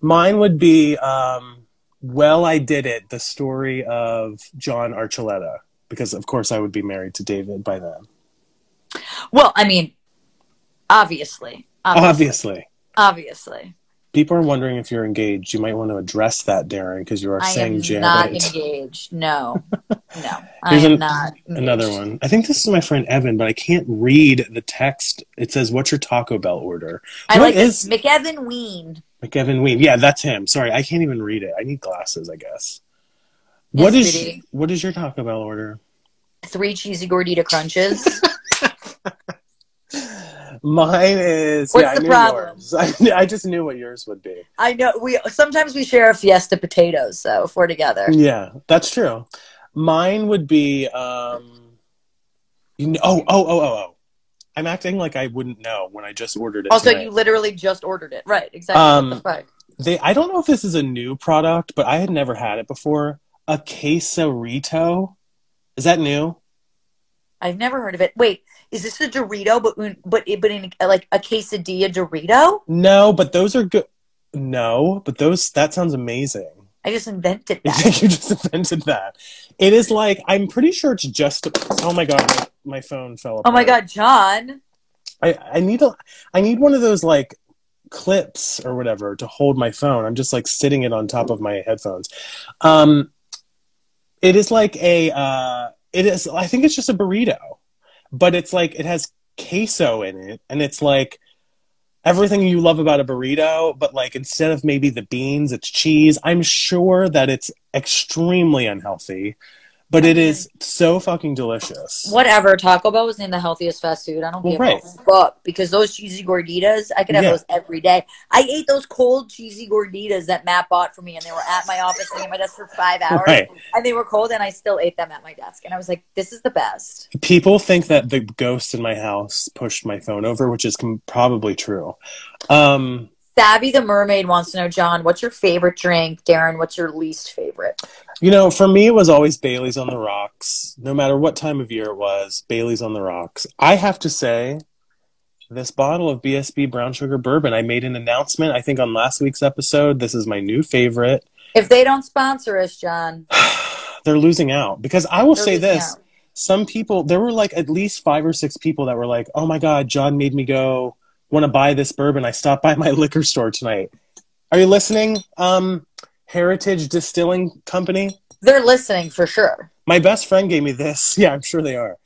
Speaker 1: mine would be. Um, well, I did it. The story of John Archuleta, because of course I would be married to David by then.
Speaker 2: Well, I mean, obviously. Obviously.
Speaker 1: Obviously,
Speaker 2: obviously.
Speaker 1: people are wondering if you're engaged. You might want to address that, Daryn, because you are.
Speaker 2: I
Speaker 1: saying
Speaker 2: am not engaged. No. [LAUGHS] No. I
Speaker 1: Here's
Speaker 2: am
Speaker 1: an-
Speaker 2: not
Speaker 1: Another one. I think this is my friend Evan, but I can't read the text. It says, "What's your Taco Bell order?"
Speaker 2: I
Speaker 1: What
Speaker 2: like
Speaker 1: is-.
Speaker 2: McEvan Ween.
Speaker 1: McEvan Ween. Yeah, that's him. Sorry, I can't even read it. I need glasses, I guess.
Speaker 2: Yes,
Speaker 1: What is what is your Taco Bell order?
Speaker 2: Three cheesy gordita crunches. [LAUGHS]
Speaker 1: Mine is.
Speaker 2: What's
Speaker 1: yeah, I
Speaker 2: the
Speaker 1: knew
Speaker 2: problem?
Speaker 1: yours. [LAUGHS] I, I just knew what yours would be.
Speaker 2: I know we sometimes we share a fiesta potatoes, so if we're together.
Speaker 1: Yeah, that's true. Mine would be. um you know, Oh, oh, oh, oh, oh. I'm acting like I wouldn't know when I just ordered it.
Speaker 2: Also,
Speaker 1: tonight.
Speaker 2: you literally just ordered it. Right, exactly.
Speaker 1: Um,
Speaker 2: the
Speaker 1: they I don't know if this is a new product, but I had never had it before. A quesarito. Is that new?
Speaker 2: I've never heard of it. Wait, is this a Dorito, but but but in like a quesadilla Dorito?
Speaker 1: No, but those are good. No, but those that sounds amazing.
Speaker 2: I just invented [LAUGHS] that.
Speaker 1: you just invented that? It is like I'm pretty sure it's just. Oh my god, my, my phone fell apart.
Speaker 2: oh my god, John!
Speaker 1: I I need a I need one of those like clips or whatever to hold my phone. I'm just like sitting it on top of my headphones. Um, it is like a. Uh, it is. I think it's just a burrito, but it's like it has queso in it, and it's like everything you love about a burrito, but like instead of maybe the beans, it's cheese. I'm sure that it's extremely unhealthy, but it is so fucking delicious.
Speaker 2: Whatever. Taco Bell was named the healthiest fast food. I don't
Speaker 1: Well,
Speaker 2: give
Speaker 1: right.
Speaker 2: a fuck because those cheesy gorditas, I could have
Speaker 1: Yeah.
Speaker 2: those every day. I ate those cold cheesy gorditas that Matt bought for me, and they were at my office sitting at my desk for five hours,
Speaker 1: Right.
Speaker 2: and they were cold, and I still ate them at my desk, and I was like, "This is the best."
Speaker 1: People think that the ghost in my house pushed my phone over, which is com- probably true. Um,
Speaker 2: Savvy the mermaid wants to know, John, what's your favorite drink? Daryn, what's your least favorite?
Speaker 1: you know, for me, it was always Bailey's on the rocks. No matter what time of year it was, Bailey's on the rocks. I have to say, this bottle of BSB brown sugar bourbon, I made an announcement, I think, on last week's episode. This is my new favorite.
Speaker 2: If they don't sponsor us, John, [SIGHS]
Speaker 1: They're losing out because I will
Speaker 2: they're
Speaker 1: say this.
Speaker 2: out.
Speaker 1: some people there were like at least five or six people that were like oh my god john made me go want to buy this bourbon i stopped by my [LAUGHS] liquor store tonight are you listening um heritage distilling company
Speaker 2: they're listening for sure.
Speaker 1: my best friend gave me this [LAUGHS] yeah i'm sure they are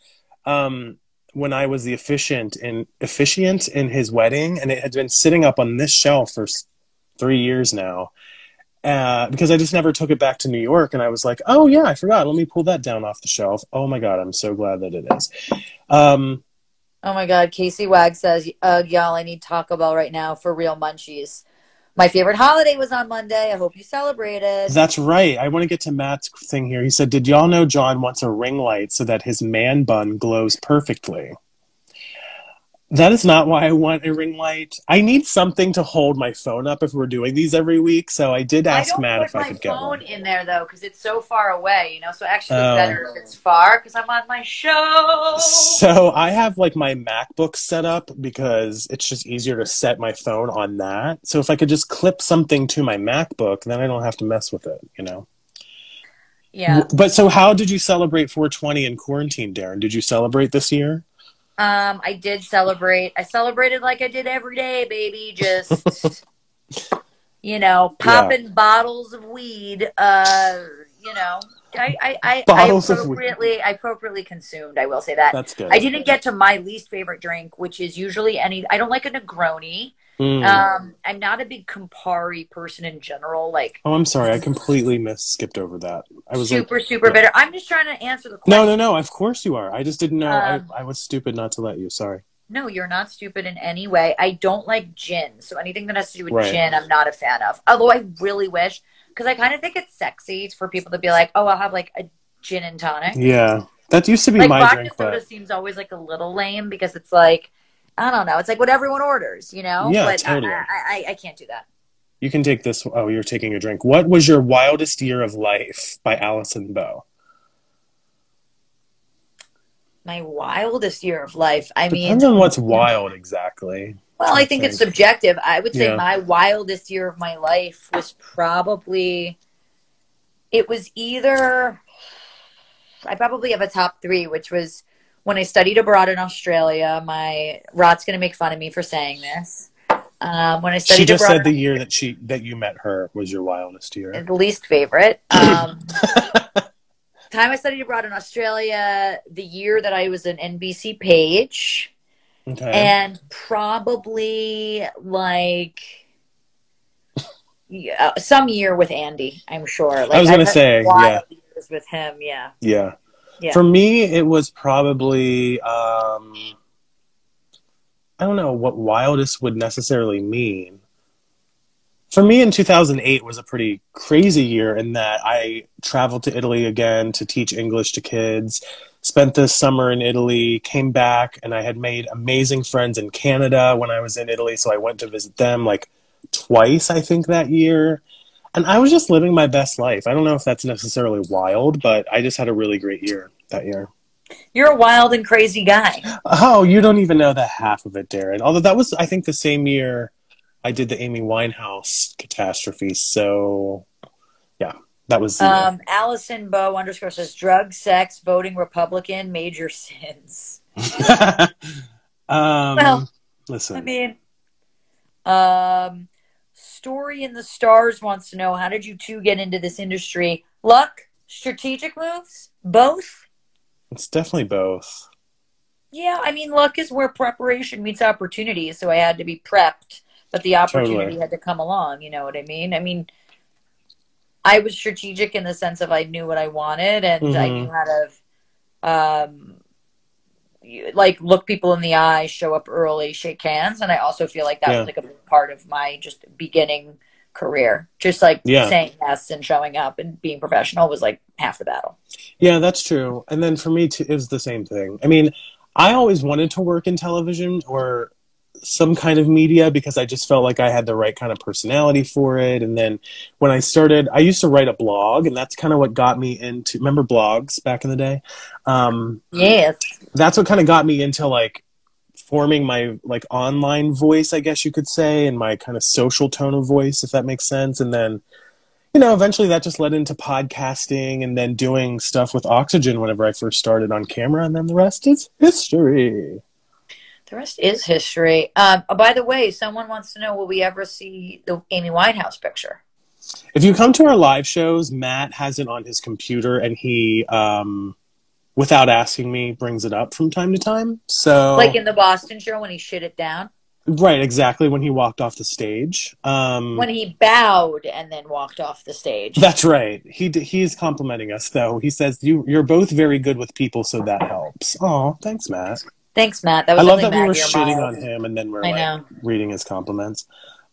Speaker 1: um when i was the officiant in officiant in his wedding and it had been sitting up on this shelf for three years now uh, because I just never took it back to New York, and I was like, "Oh yeah, I forgot. Let me pull that down off the shelf." Oh my god, I'm so glad that it is. Um,
Speaker 2: Oh my God, Casey Wag says, "Ugh, y'all, I need Taco Bell right now for real munchies." My favorite holiday was on Monday. I hope you celebrated.
Speaker 1: that's right. I want to get to Matt's thing here. He said, "Did y'all know John wants a ring light so that his man bun glows perfectly?" That is not why I want a ring light. I need something to hold my phone up if we're doing these every week. So I did ask
Speaker 2: don't
Speaker 1: Matt if I could get
Speaker 2: phone
Speaker 1: one.
Speaker 2: in there though because it's so far away, you know. So actually,
Speaker 1: Oh.
Speaker 2: it's better oh. if it's far because I'm on my show.
Speaker 1: So I have like my MacBook set up because it's just easier to set my phone on that. So if I could just clip something to my MacBook, then I don't have to mess with it, you know.
Speaker 2: yeah.
Speaker 1: But so how did you celebrate 420 in quarantine, Daryn? Did you celebrate this year?
Speaker 2: Um, I did celebrate. I celebrated like I did every day, baby. Just [LAUGHS] you know, popping bottles of weed. Uh, you know, I I I,
Speaker 1: Bottles
Speaker 2: I appropriately I appropriately consumed. I will say that.
Speaker 1: That's good.
Speaker 2: I didn't get to my least favorite drink, which is usually any. I don't like a Negroni.
Speaker 1: Mm.
Speaker 2: Um, I'm not a big Campari person in general. Like
Speaker 1: oh, I'm sorry. I completely missed skipped over that. I was
Speaker 2: super
Speaker 1: like,
Speaker 2: super bitter. I'm just trying to answer the
Speaker 1: no,
Speaker 2: question.
Speaker 1: no, no. No. Of course you are. I just didn't know.
Speaker 2: Um,
Speaker 1: I, I was stupid not to let you. Sorry.
Speaker 2: No, you're not stupid in any way. I don't like gin. So anything that has to do with
Speaker 1: Right.
Speaker 2: gin, I'm not a fan of. Although I really wish, because I kind of think it's sexy for people to be like, oh, I'll have like a gin and tonic.
Speaker 1: Yeah, that used to be
Speaker 2: like
Speaker 1: my
Speaker 2: vodka
Speaker 1: drink,
Speaker 2: soda
Speaker 1: but
Speaker 2: seems always like a little lame because it's like, I don't know. It's like what everyone orders, you know?
Speaker 1: Yeah,
Speaker 2: but
Speaker 1: totally.
Speaker 2: I, I, I, I can't do that.
Speaker 1: you can take this. Oh, you're taking a drink. What was your wildest year of life by Allison Bow?
Speaker 2: My wildest year of life. I mean,
Speaker 1: Depends on what's wild exactly.
Speaker 2: Well, I think it's subjective. I would say
Speaker 1: Yeah.
Speaker 2: my wildest year of my life was probably it was either I probably have a top three, which was when I studied abroad in Australia. My Rot's gonna make fun of me for saying this. Um, when I studied abroad
Speaker 1: She just
Speaker 2: abroad,
Speaker 1: said the year that she that you met her was your wildest year.
Speaker 2: the [LAUGHS] least favorite. Um, [LAUGHS] time I studied abroad in Australia, the year that I was an NBC page,
Speaker 1: Okay.
Speaker 2: and probably like yeah, some year with Andy. I'm sure. Like,
Speaker 1: I was gonna
Speaker 2: I've had
Speaker 1: say,
Speaker 2: years with him. Yeah,
Speaker 1: yeah. For me, it was probably um, I don't know what wildest would necessarily mean. For me, in 2008 was a pretty crazy year in that I traveled to Italy again to teach English to kids, spent this summer in Italy, came back, and I had made amazing friends in Canada when I was in Italy. So I went to visit them like twice, I think, that year. And I was just living my best life. I don't know if that's necessarily wild, but I just had a really great year that year.
Speaker 2: You're a wild and crazy guy.
Speaker 1: Oh, you don't even know the half of it, Daryn. Although that was, I think, the same year I did the Amy Winehouse catastrophe. So, yeah, that was.
Speaker 2: Um, Allison Bow underscore says drug, sex, voting Republican, major sins. [LAUGHS]
Speaker 1: um,
Speaker 2: well,
Speaker 1: listen.
Speaker 2: I mean, um, Story in the Stars wants to know how did you two get into this industry? Luck, strategic moves, both.
Speaker 1: it's definitely both.
Speaker 2: Yeah, I mean, luck is where preparation meets opportunity. So I had to be prepped, but the opportunity
Speaker 1: Totally.
Speaker 2: had to come along. You know what I mean? I mean, I was strategic in the sense of I knew what I wanted and I
Speaker 1: Mhm.
Speaker 2: knew how to, um, like look people in the eye, show up early, shake hands, and I also feel like that
Speaker 1: Yeah.
Speaker 2: was like a big part of my just beginning career. Just like
Speaker 1: Yeah.
Speaker 2: saying yes and showing up and being professional was like half the battle.
Speaker 1: Yeah, that's true. And then for me, too, it was the same thing. I mean, I always wanted to work in television or some kind of media because I just felt like I had the right kind of personality for it. And then when I started, I used to write a blog, and that's kind of what got me into. Remember blogs back in the day? Um,
Speaker 2: Yes.
Speaker 1: that's what kind of got me into like forming my like online voice, I guess you could say, and my kind of social tone of voice, if that makes sense. And then, you know, eventually that just led into podcasting and then doing stuff with Oxygen whenever I first started on camera, and then the rest is history.
Speaker 2: The rest is history. Um, oh, by the way, someone wants to know: Will we ever see the Amy Winehouse picture?
Speaker 1: If you come to our live shows, Matt has it on his computer, and he, um, without asking me, brings it up from time to time. So,
Speaker 2: Like in the Boston show when he shit it down,
Speaker 1: right, exactly when he walked off the stage. Um,
Speaker 2: when he bowed and then walked off the stage.
Speaker 1: That's right. He he is complimenting us though. He says you you're both very good with people, so that helps. Oh, thanks, Matt.
Speaker 2: Thanks, Matt. That was I
Speaker 1: love that we were shitting
Speaker 2: Miles.
Speaker 1: on him and then we're
Speaker 2: I
Speaker 1: like
Speaker 2: know.
Speaker 1: reading his compliments.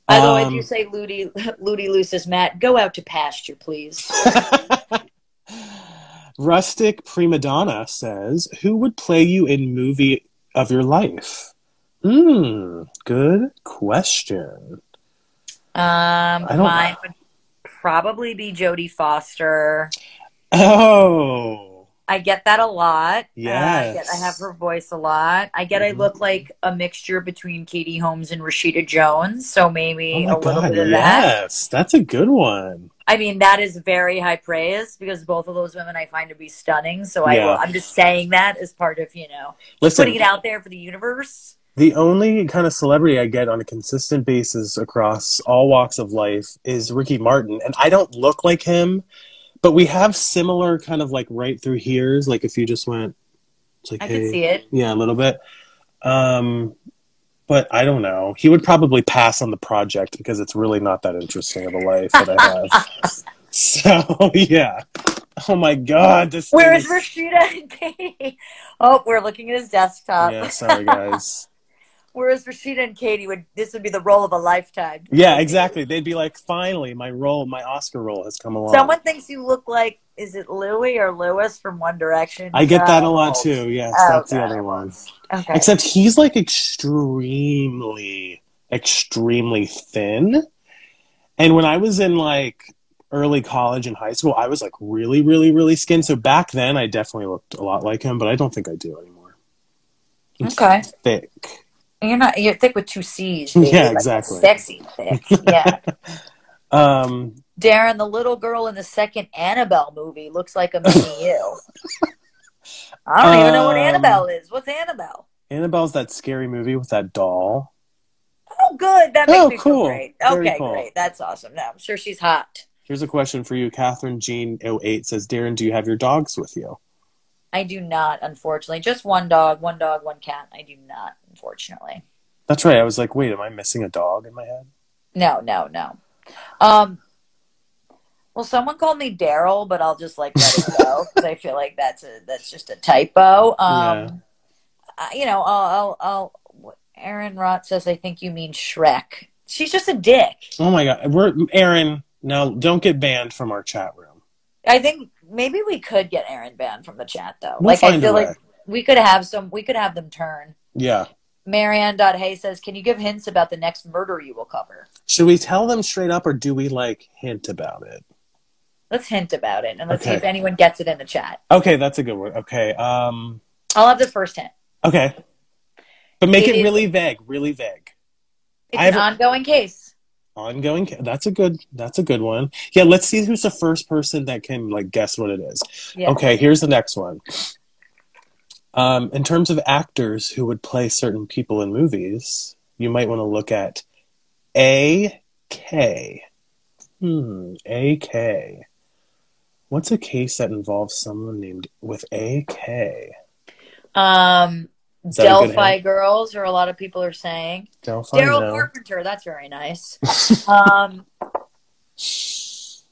Speaker 2: Although I
Speaker 1: Um,
Speaker 2: do say, Ludi, [LAUGHS] Ludi Lou Matt, go out to pasture, please. [LAUGHS]
Speaker 1: Rustic Prima Donna says, "Who would play you in movie of your life?" Hmm, good question.
Speaker 2: Um, mine
Speaker 1: know.
Speaker 2: would probably be Jodie Foster.
Speaker 1: Oh,
Speaker 2: I get that a lot. Uh, I, get, I have her voice a lot. I get I
Speaker 1: Mhm.
Speaker 2: look like a mixture between Katie Holmes and Rashida Jones, so maybe
Speaker 1: oh
Speaker 2: a little
Speaker 1: god,
Speaker 2: bit of that.
Speaker 1: yes, that's a good one.
Speaker 2: I mean, that is very high praise because both of those women I find to be stunning. So I,
Speaker 1: yeah.
Speaker 2: I'm just saying that as part of you know
Speaker 1: Listen,
Speaker 2: putting it out there for the universe.
Speaker 1: The only kind of celebrity I get on a consistent basis across all walks of life is Ricky Martin. And I don't look like him, but we have similar kind of like right through here's. Like if you just went, it's like,
Speaker 2: I
Speaker 1: hey,
Speaker 2: can see it.
Speaker 1: yeah, a little bit. Um, but I don't know. He would probably pass on the project because it's really not that interesting of a life that I have. [LAUGHS] so yeah. Oh my God. This
Speaker 2: Where is Rashida and Katie? Oh, we're looking at his desktop.
Speaker 1: Yeah, sorry guys. [LAUGHS]
Speaker 2: Whereas Rashida and Katie would this would be the role of a lifetime.
Speaker 1: Yeah, exactly. They'd be like, finally, my role, my Oscar role has come along.
Speaker 2: Someone thinks you look like is it Louis or Lewis from One Direction?
Speaker 1: I get that a lot too. Yes,
Speaker 2: Oh,
Speaker 1: that's the other one.
Speaker 2: Okay.
Speaker 1: Except he's like extremely, extremely thin. And when I was in like early college and high school, I was like really, really, really skinny. So back then, I definitely looked a lot like him, but I don't think I do anymore. I'm
Speaker 2: Okay.
Speaker 1: thick.
Speaker 2: You're not you're thick with two C's. baby. [LAUGHS]
Speaker 1: Yeah,
Speaker 2: Like,
Speaker 1: exactly.
Speaker 2: Sexy thick. Yeah. [LAUGHS]
Speaker 1: Um,
Speaker 2: Daryn, the little girl in the second Annabelle movie looks like a mini [LAUGHS] you. I don't even know what
Speaker 1: Um,
Speaker 2: Annabelle is. What's Annabelle?
Speaker 1: Annabelle's that scary movie with that doll.
Speaker 2: Oh, good. That makes
Speaker 1: Oh,
Speaker 2: me
Speaker 1: cool.
Speaker 2: feel great.
Speaker 1: Very
Speaker 2: Okay,
Speaker 1: cool.
Speaker 2: great. That's awesome. Now I'm sure she's hot.
Speaker 1: Here's a question for you. Catherine Jean 08 says, Daryn, do you have your dogs with you?
Speaker 2: I do not, unfortunately. Just one dog, one dog, one cat. I do not, unfortunately.
Speaker 1: That's right. I was like, wait, am I missing a dog in my head?
Speaker 2: No, no, no. Um, well, someone called me Daryl, but I'll just like let it go because I feel like that's a that's just a typo. Um, I- you know, I'll, I'll, I'll. Aaron Rott says, "I think you mean Shrek." She's just a dick.
Speaker 1: Oh my god, we're Aaron. Now don't get banned from our chat room.
Speaker 2: I think maybe we could get Aaron banned from the chat though.
Speaker 1: We'll
Speaker 2: like I feel like we could have some. We could have them turn.
Speaker 1: Yeah.
Speaker 2: Marianne Hay says, "Can you give hints about the next murder you will cover?"
Speaker 1: Should we tell them straight up or do we like hint about it?
Speaker 2: Let's hint about it and let's see if anyone gets it in the chat.
Speaker 1: Okay, that's a good one. Okay. Um
Speaker 2: I'll have the first hint.
Speaker 1: okay. But make
Speaker 2: It
Speaker 1: really vague, really vague.
Speaker 2: It's
Speaker 1: I
Speaker 2: an ongoing case.
Speaker 1: Ongoing that's a good that's a good one. Yeah, let's see who's the first person that can like guess what it is.
Speaker 2: Yeah.
Speaker 1: Okay, here's the next one. Um, in terms of actors who would play certain people in movies, you might want to look at A K. Hmm, A K. What's a case that involves someone named with A K?
Speaker 2: Um,
Speaker 1: Is that a good
Speaker 2: Delphi girls, or a lot of people are saying
Speaker 1: Delphi,
Speaker 2: Daryl
Speaker 1: no.
Speaker 2: Carpenter. That's very nice. [LAUGHS] um,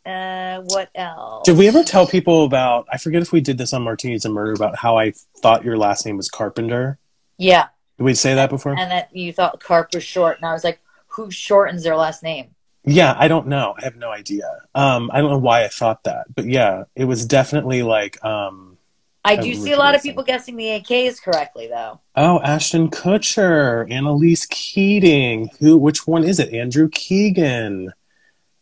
Speaker 2: uh, what else?
Speaker 1: Did we ever tell people about? I forget if we did this on Martinis and Murder about how I thought your last name was Carpenter.
Speaker 2: Yeah,
Speaker 1: Did we say that before?
Speaker 2: and that you thought Carp was short, and I was like, who shortens their last name?
Speaker 1: Yeah, I don't know. I have no idea. Um, I don't know why I thought that, but yeah, it was definitely like, um,
Speaker 2: I do see a lot of people guessing the AKs correctly, though.
Speaker 1: oh, Ashton Kutcher, Annalise Keating. Who? Which one is it? Andrew Keegan.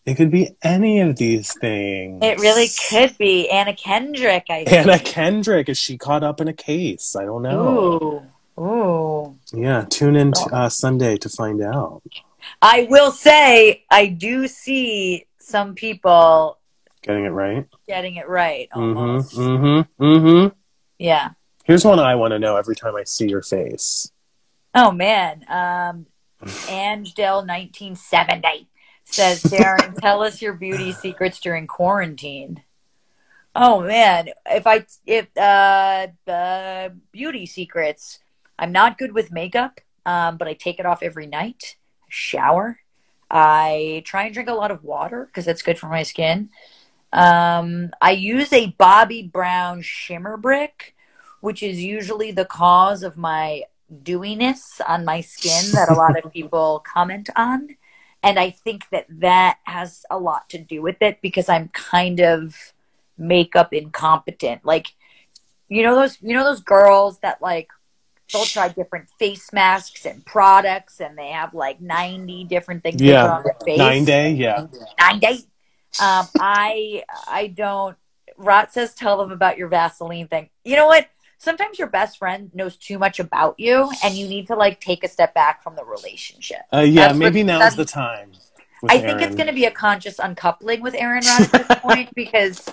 Speaker 1: It could be any of these things.
Speaker 2: It really could be Anna Kendrick. I think.
Speaker 1: Anna Kendrick. Is she caught up in a case? I don't know.
Speaker 2: Ooh, ooh.
Speaker 1: Yeah, tune in t- uh, Sunday to find out.
Speaker 2: I will say, I do see some people
Speaker 1: Getting it right.
Speaker 2: getting it right. Almost.
Speaker 1: Mm-hmm. Mm-hmm. Mm-hmm.
Speaker 2: Yeah.
Speaker 1: Here's one I want to know every time I see your face.
Speaker 2: Oh man. Um, Angel nineteen seventy says, Daryn, [LAUGHS] tell us your beauty secrets during quarantine. Oh man, if I if uh, uh beauty secrets, I'm not good with makeup, um, but I take it off every night. Shower. I try and drink a lot of water because that's good for my skin. Um, I use a Bobbi Brown shimmer brick, which is usually the cause of my dewiness on my skin that a lot of [LAUGHS] people comment on. And I think that that has a lot to do with it because I'm kind of makeup incompetent. Like, you know those you know those girls that like they'll try different face masks and products and they have like 90 different things
Speaker 1: Yeah.
Speaker 2: on their face
Speaker 1: Nine day, yeah.
Speaker 2: nine days. Um, I I don't. Rot says tell them about your Vaseline thing. You know what? Sometimes your best friend knows too much about you, and you need to like take a step back from the relationship.
Speaker 1: Uh, yeah,
Speaker 2: That's
Speaker 1: maybe
Speaker 2: what-
Speaker 1: now's the time.
Speaker 2: I think it's going to be a conscious uncoupling with Aaron Rod at this point [LAUGHS] because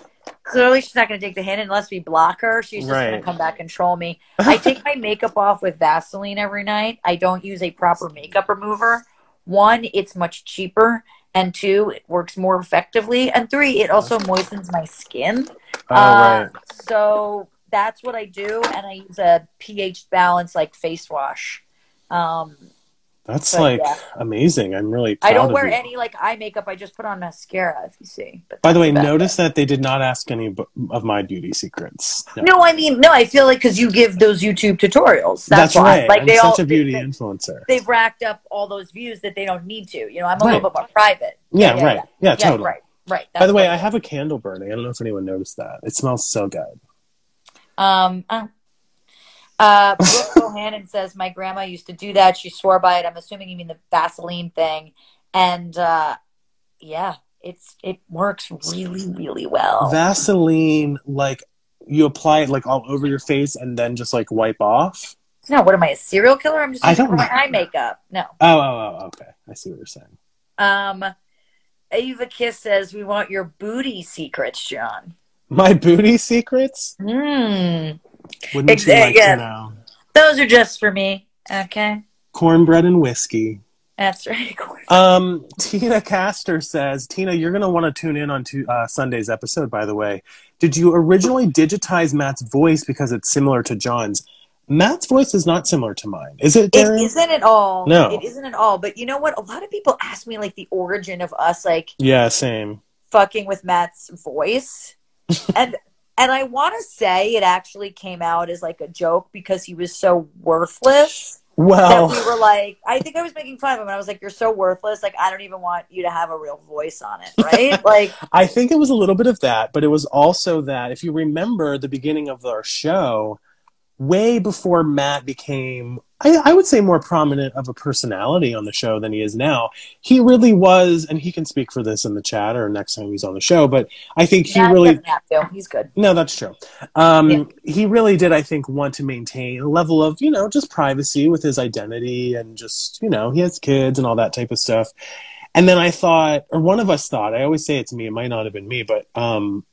Speaker 2: clearly she's not going to take the hint unless we block her. She's just going to come back and troll me. I take my makeup off with Vaseline every night. I don't use a proper makeup remover. One, it's much cheaper. And two, it works more effectively. And three, it also moistens my skin.
Speaker 1: Oh,
Speaker 2: Uh,
Speaker 1: right.
Speaker 2: So that's what I do. And I use a pH balance like face wash. Um,
Speaker 1: That's
Speaker 2: but,
Speaker 1: like
Speaker 2: yeah.
Speaker 1: amazing. I'm really proud
Speaker 2: I don't wear
Speaker 1: you.
Speaker 2: any like eye makeup. I just put on mascara, if you see. But
Speaker 1: By the way, notice that they did not ask any of my beauty secrets. No.
Speaker 2: No, I mean, no, I feel like because you give those YouTube tutorials. That's,
Speaker 1: That's,
Speaker 2: why.
Speaker 1: right.
Speaker 2: Like
Speaker 1: I'm
Speaker 2: they
Speaker 1: such
Speaker 2: all
Speaker 1: a beauty
Speaker 2: they,
Speaker 1: influencer.
Speaker 2: they've racked up all those views that they don't need to. You know, I'm a
Speaker 1: Right.
Speaker 2: little bit more private.
Speaker 1: Yeah, right. Yeah,
Speaker 2: Yeah,
Speaker 1: totally.
Speaker 2: right, right.
Speaker 1: By the way, I have a candle burning. I don't know if anyone noticed that. It smells so good.
Speaker 2: Um. Uh, uh, Brooke Bohannon says my grandma used to do that. She swore by it. I'm assuming you mean the Vaseline thing, and uh, yeah, it's it works really, really well.
Speaker 1: Vaseline, like you apply it like all over your face and then just like wipe off.
Speaker 2: no, what am I, a serial killer? I'm just
Speaker 1: I
Speaker 2: using
Speaker 1: don't
Speaker 2: my eye makeup. No.
Speaker 1: Oh, oh, oh, okay. I see what you're saying.
Speaker 2: Um, Ava Kiss says we want your booty secrets, John.
Speaker 1: My booty secrets?
Speaker 2: Hmm.
Speaker 1: Wouldn't
Speaker 2: Ex-
Speaker 1: you like
Speaker 2: yeah.
Speaker 1: to know?
Speaker 2: Those are just for me. Okay.
Speaker 1: Cornbread and whiskey.
Speaker 2: That's right. [LAUGHS]
Speaker 1: Um, Tina Castor says, Tina, you're going to want to tune in on to, uh, Sunday's episode, by the way. Did you originally digitize Matt's voice because it's similar to John's? Matt's voice is not similar to mine. Is it,
Speaker 2: It
Speaker 1: Daryn?
Speaker 2: isn't at all.
Speaker 1: No.
Speaker 2: It isn't at all. But you know what? A lot of people ask me like the origin of us like
Speaker 1: Yeah, same.
Speaker 2: fucking with Matt's voice. [LAUGHS] and and I want to say it actually came out as like a joke because he was so worthless.
Speaker 1: Well,
Speaker 2: that we were like, I think I was making fun of him. And I was like, "You're so worthless. Like, I don't even want you to have a real voice on it, right?" [LAUGHS] like,
Speaker 1: I think it was a little bit of that, but it was also that if you remember the beginning of our show, way before Matt became, I, I, would say, more prominent of a personality on the show than he is now, he really was, and he can speak for this in the chat or next time he's on the show, but I think he
Speaker 2: Matt
Speaker 1: really.
Speaker 2: to. He's good.
Speaker 1: No, that's true. Um,
Speaker 2: Yeah.
Speaker 1: He really did, I think, want to maintain a level of, you know, just privacy with his identity and just, you know, he has kids and all that type of stuff. And then I thought, or one of us thought, I always say it to me, it might not have been me, but um,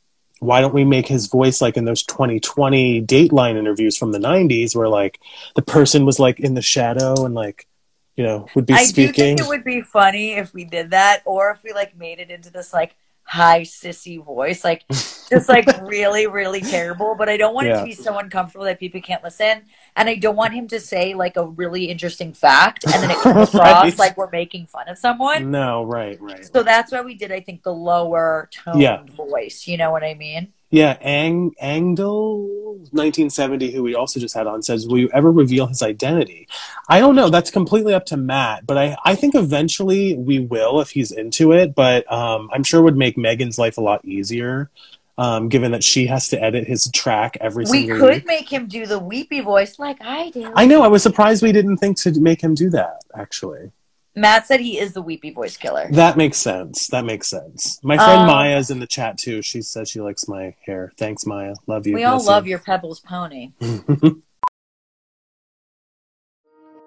Speaker 1: why don't we make his voice like in those 2020 Dateline interviews from the 90s where like the person was like in the shadow and like, you know, would be
Speaker 2: I do
Speaker 1: speaking?
Speaker 2: think it would be funny if we did that, or if we like made it into this like high sissy voice, like just like [LAUGHS] really, really terrible. But I don't want it to be so uncomfortable that people can't listen, and I don't want him to say like a really interesting fact, and then it comes [LAUGHS] across
Speaker 1: Right.
Speaker 2: like we're making fun of someone.
Speaker 1: no, right, right.
Speaker 2: So that's why we did, I think, the lower toned
Speaker 1: Yeah.
Speaker 2: voice. You know what I mean?
Speaker 1: Yeah, Ang Angel, 1970, who we also just had on, says, "Will you ever reveal his identity?" I don't know. That's completely up to Matt, but I, I think eventually we will if he's into it. But um, I'm sure it would make Megan's life a lot easier, um, given that she has to edit his track every single time.
Speaker 2: We
Speaker 1: single
Speaker 2: could
Speaker 1: week.
Speaker 2: make him do the weepy voice like I do.
Speaker 1: I know. I was surprised we didn't think to make him do that. Actually,
Speaker 2: Matt said he is the weepy voice killer.
Speaker 1: that makes sense. That makes sense. My friend
Speaker 2: Um,
Speaker 1: Maya's in the chat too. She says she likes my hair. Thanks, Maya. Love you.
Speaker 2: We all
Speaker 1: Miss
Speaker 2: love
Speaker 1: you.
Speaker 2: your Pebbles pony. [LAUGHS]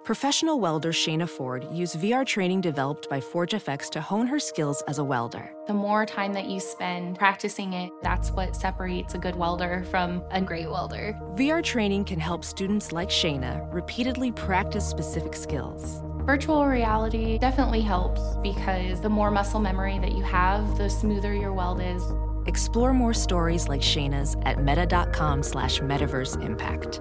Speaker 4: Professional welder Shayna Ford used VR training developed by ForgeFX to hone her skills as a welder.
Speaker 5: The more time that you spend practicing it, that's what separates a good welder from a great welder.
Speaker 4: VR training can help students like Shayna repeatedly practice specific skills.
Speaker 5: Virtual reality definitely helps because the more muscle memory that you have, the smoother your weld is.
Speaker 4: Explore more stories like Shayna's at meta.com slash metaverse impact.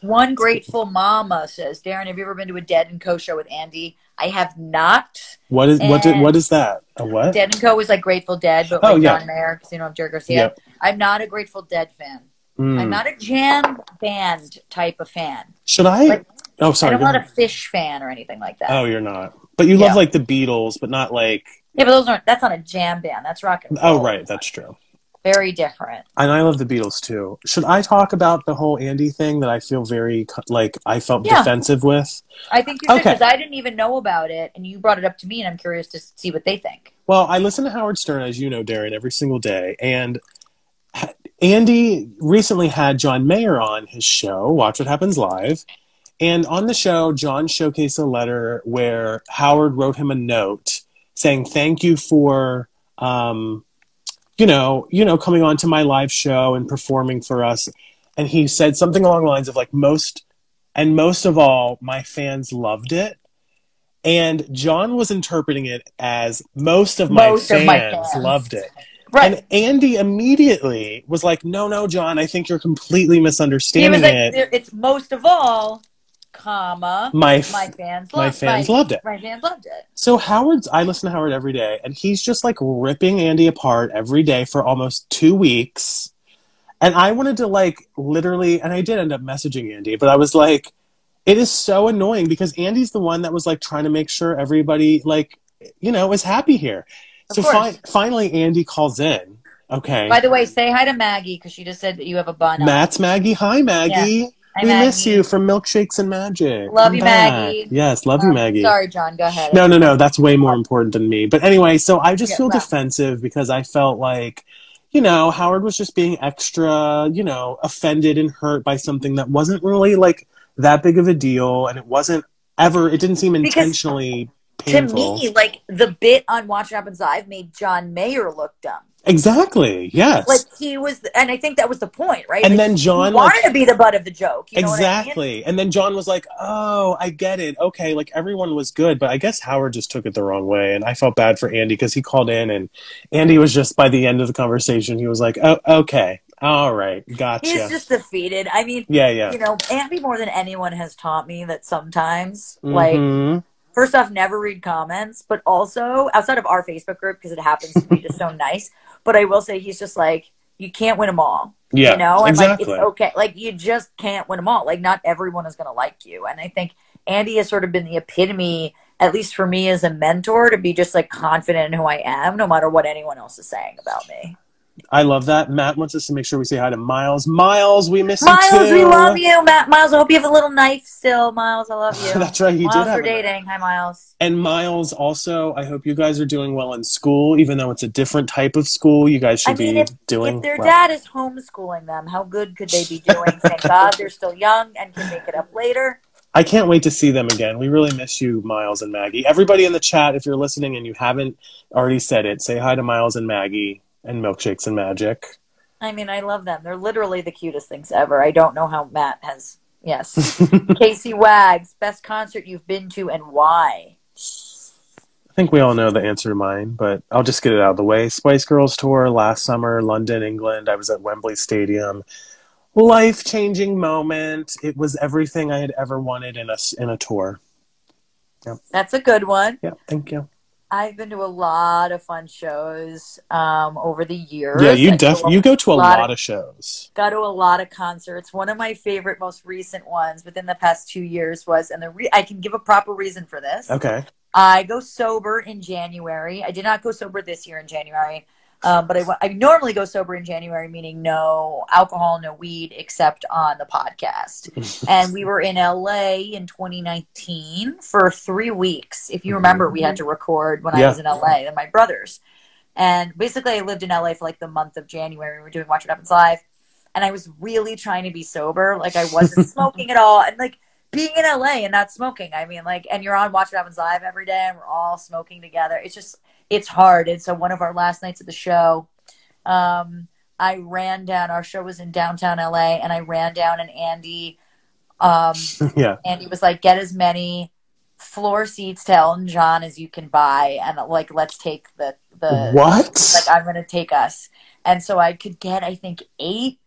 Speaker 2: One grateful mama says, Daryn, have you ever been to a Dead and Co show with Andy? I have not.
Speaker 1: What is what? Did,
Speaker 2: And-
Speaker 1: what is that? A what?
Speaker 2: Dead and Co was like Grateful Dead, but
Speaker 1: Oh,
Speaker 2: with
Speaker 1: yeah.
Speaker 2: John Mayer, Casino of Jerry Garcia.
Speaker 1: Yep.
Speaker 2: I'm not a Grateful Dead fan.
Speaker 1: Mm.
Speaker 2: I'm not a jam band type of fan.
Speaker 1: Should I?
Speaker 2: Like,
Speaker 1: oh, sorry.
Speaker 2: I'm not a. Phish fan or anything like that.
Speaker 1: Oh, you're not. But you
Speaker 2: Yeah.
Speaker 1: love like the Beatles, but not like.
Speaker 2: Yeah, but those aren't. That's not a jam band. That's rock and roll.
Speaker 1: Oh, right. That's true.
Speaker 2: very different.
Speaker 1: And I love the Beatles too. Should I talk about the whole Andy thing that I feel very like I felt
Speaker 2: Yeah.
Speaker 1: defensive with?
Speaker 2: I think you should
Speaker 1: Okay.
Speaker 2: because I didn't even know about it, and you brought it up to me, and I'm curious to see what they think.
Speaker 1: Well, I listen to Howard Stern, as you know, Daryn, every single day. And Andy recently had John Mayer on his show, Watch What Happens Live. And on the show, John showcased a letter where Howard wrote him a note saying, Thank you for, um, you know, you know, coming on to my live show and performing for us. And he said something along the lines of like most and most of all, my fans loved it. And John was interpreting it as most of my,
Speaker 2: Most
Speaker 1: fans,
Speaker 2: of my fans.
Speaker 1: loved it.
Speaker 2: Right.
Speaker 1: And Andy immediately was like, "No, no, John, I think you're completely
Speaker 2: he
Speaker 1: misunderstanding
Speaker 2: was like,
Speaker 1: it.
Speaker 2: "It's most of all, comma
Speaker 1: My f-
Speaker 2: my fans,
Speaker 1: my
Speaker 2: loved,
Speaker 1: fans
Speaker 2: my,
Speaker 1: loved it."
Speaker 2: My fans loved it.
Speaker 1: So Howard's, I listen to Howard every day, and he's just like ripping Andy apart every day for almost two weeks. And I wanted to like literally, and I did end up messaging Andy, but I was like, it is so annoying because Andy's the one that was like trying to make sure everybody like, you know, is happy here.
Speaker 2: Of
Speaker 1: so fi- finally, Andy calls in. Okay,
Speaker 2: By the way, say hi to Maggie because she just said that you have a bun.
Speaker 1: Matt's Maggie. Hi, Maggie.
Speaker 2: Hi,
Speaker 1: we miss you from Milkshakes and Magic.
Speaker 2: Love
Speaker 1: I'm
Speaker 2: you,
Speaker 1: back.
Speaker 2: Maggie.
Speaker 1: Yes, love you,
Speaker 2: Um,
Speaker 1: Maggie.
Speaker 2: Sorry, John. Go ahead.
Speaker 1: No, no, no. That's way more important than me. But anyway, so I just
Speaker 2: Yeah,
Speaker 1: feel
Speaker 2: wow.
Speaker 1: defensive because I felt like, you know, Howard was just being extra, you know, offended and hurt by something that wasn't really like that big of a deal, and it wasn't ever. It didn't seem
Speaker 2: Because
Speaker 1: intentionally
Speaker 2: To me, like the bit on Watch What Happens Live made John Mayer look dumb.
Speaker 1: exactly. Yes.
Speaker 2: Like he was, and I think that was the point, right?
Speaker 1: And
Speaker 2: Like,
Speaker 1: then John,
Speaker 2: wanted
Speaker 1: like-
Speaker 2: to be the butt of the joke. You know I mean?
Speaker 1: exactly. And then John was like, "Oh, I get it. Okay, like everyone was good, but I guess Howard just took it the wrong way." And I felt bad for Andy because he called in, and Andy was just by the end of the conversation, he was like, "Oh, okay, all right, gotcha."
Speaker 2: He's just defeated. I mean,
Speaker 1: yeah, yeah.
Speaker 2: you know, Andy more than anyone has taught me that sometimes, like,
Speaker 1: Mhm.
Speaker 2: First off, never read comments, but also outside of our Facebook group because it happens to be just so [LAUGHS] nice. But I will say he's just like, you can't win them all.
Speaker 1: Yeah,
Speaker 2: you know, and
Speaker 1: exactly.
Speaker 2: like it's okay. Like you just can't win them all. Like not everyone is going to like you, and I think Andy has sort of been the epitome, at least for me as a mentor, to be just like confident in who I am, no matter what anyone else is saying about me.
Speaker 1: I love that. Matt wants us to make sure we say hi to Miles. Miles, we miss
Speaker 2: Miles,
Speaker 1: you too.
Speaker 2: we love you, Matt. Miles, I hope you have a little knife still. Miles, I love [LAUGHS] you.
Speaker 1: That's right, he
Speaker 2: Miles,
Speaker 1: did
Speaker 2: we're dating. Hi, Miles.
Speaker 1: And Miles, also, I hope you guys are doing well in school, even though it's a different type of school. You guys should
Speaker 2: I mean,
Speaker 1: be
Speaker 2: if,
Speaker 1: doing
Speaker 2: if their
Speaker 1: well.
Speaker 2: dad is homeschooling them, how good could they be doing? Thank [LAUGHS] God they're still young and can make it up later.
Speaker 1: I can't wait to see them again. We really miss you, Miles and Maggie. Everybody in the chat, if you're listening and you haven't already said it, say hi to Miles and Maggie and Milkshakes and Magic.
Speaker 2: I mean, I love them. They're literally the cutest things ever. I don't know how Matt has. Yes. [LAUGHS] Casey Wags, best concert you've been to and why?
Speaker 1: I think we all know the answer to mine, but I'll just get it out of the way. Spice Girls tour last summer, London, England. I was at Wembley Stadium. Life changing moment. It was everything I had ever wanted in a in a tour.
Speaker 2: That's a good one.
Speaker 1: Yeah, thank you.
Speaker 2: I've been to a lot of fun shows um, over the years.
Speaker 1: Yeah, you
Speaker 2: I
Speaker 1: def
Speaker 2: go
Speaker 1: you go to a
Speaker 2: lot
Speaker 1: lot
Speaker 2: of-
Speaker 1: of shows.
Speaker 2: got to a lot of concerts. One of my favorite, most recent ones within the past two years was, and the re- I can give a proper reason for this.
Speaker 1: Okay.
Speaker 2: I go sober in January. I did not go sober this year in January, um, but I, I normally go sober in January, meaning no alcohol, no weed, except on the podcast. [LAUGHS] and we were in LA in 2019 for three weeks. If you remember, we had to record when I was in LA and my brothers. And basically, I lived in LA for like the month of January. We were doing Watch What Happens Live. And I was really trying to be sober. Like, I wasn't [LAUGHS] smoking at all. And like, being in LA and not smoking, I mean, like, and you're on Watch What Happens Live every day and we're all smoking together. It's just, it's hard. And so, one of our last nights at the show, um, I ran down, our show was in downtown LA, and I ran down and Andy, um, [LAUGHS]
Speaker 1: yeah.
Speaker 2: Andy was like, get as many floor seats to Elton John as you can buy, and like, let's take the the
Speaker 1: What?
Speaker 2: like I'm gonna take us. And so I could get I think eight.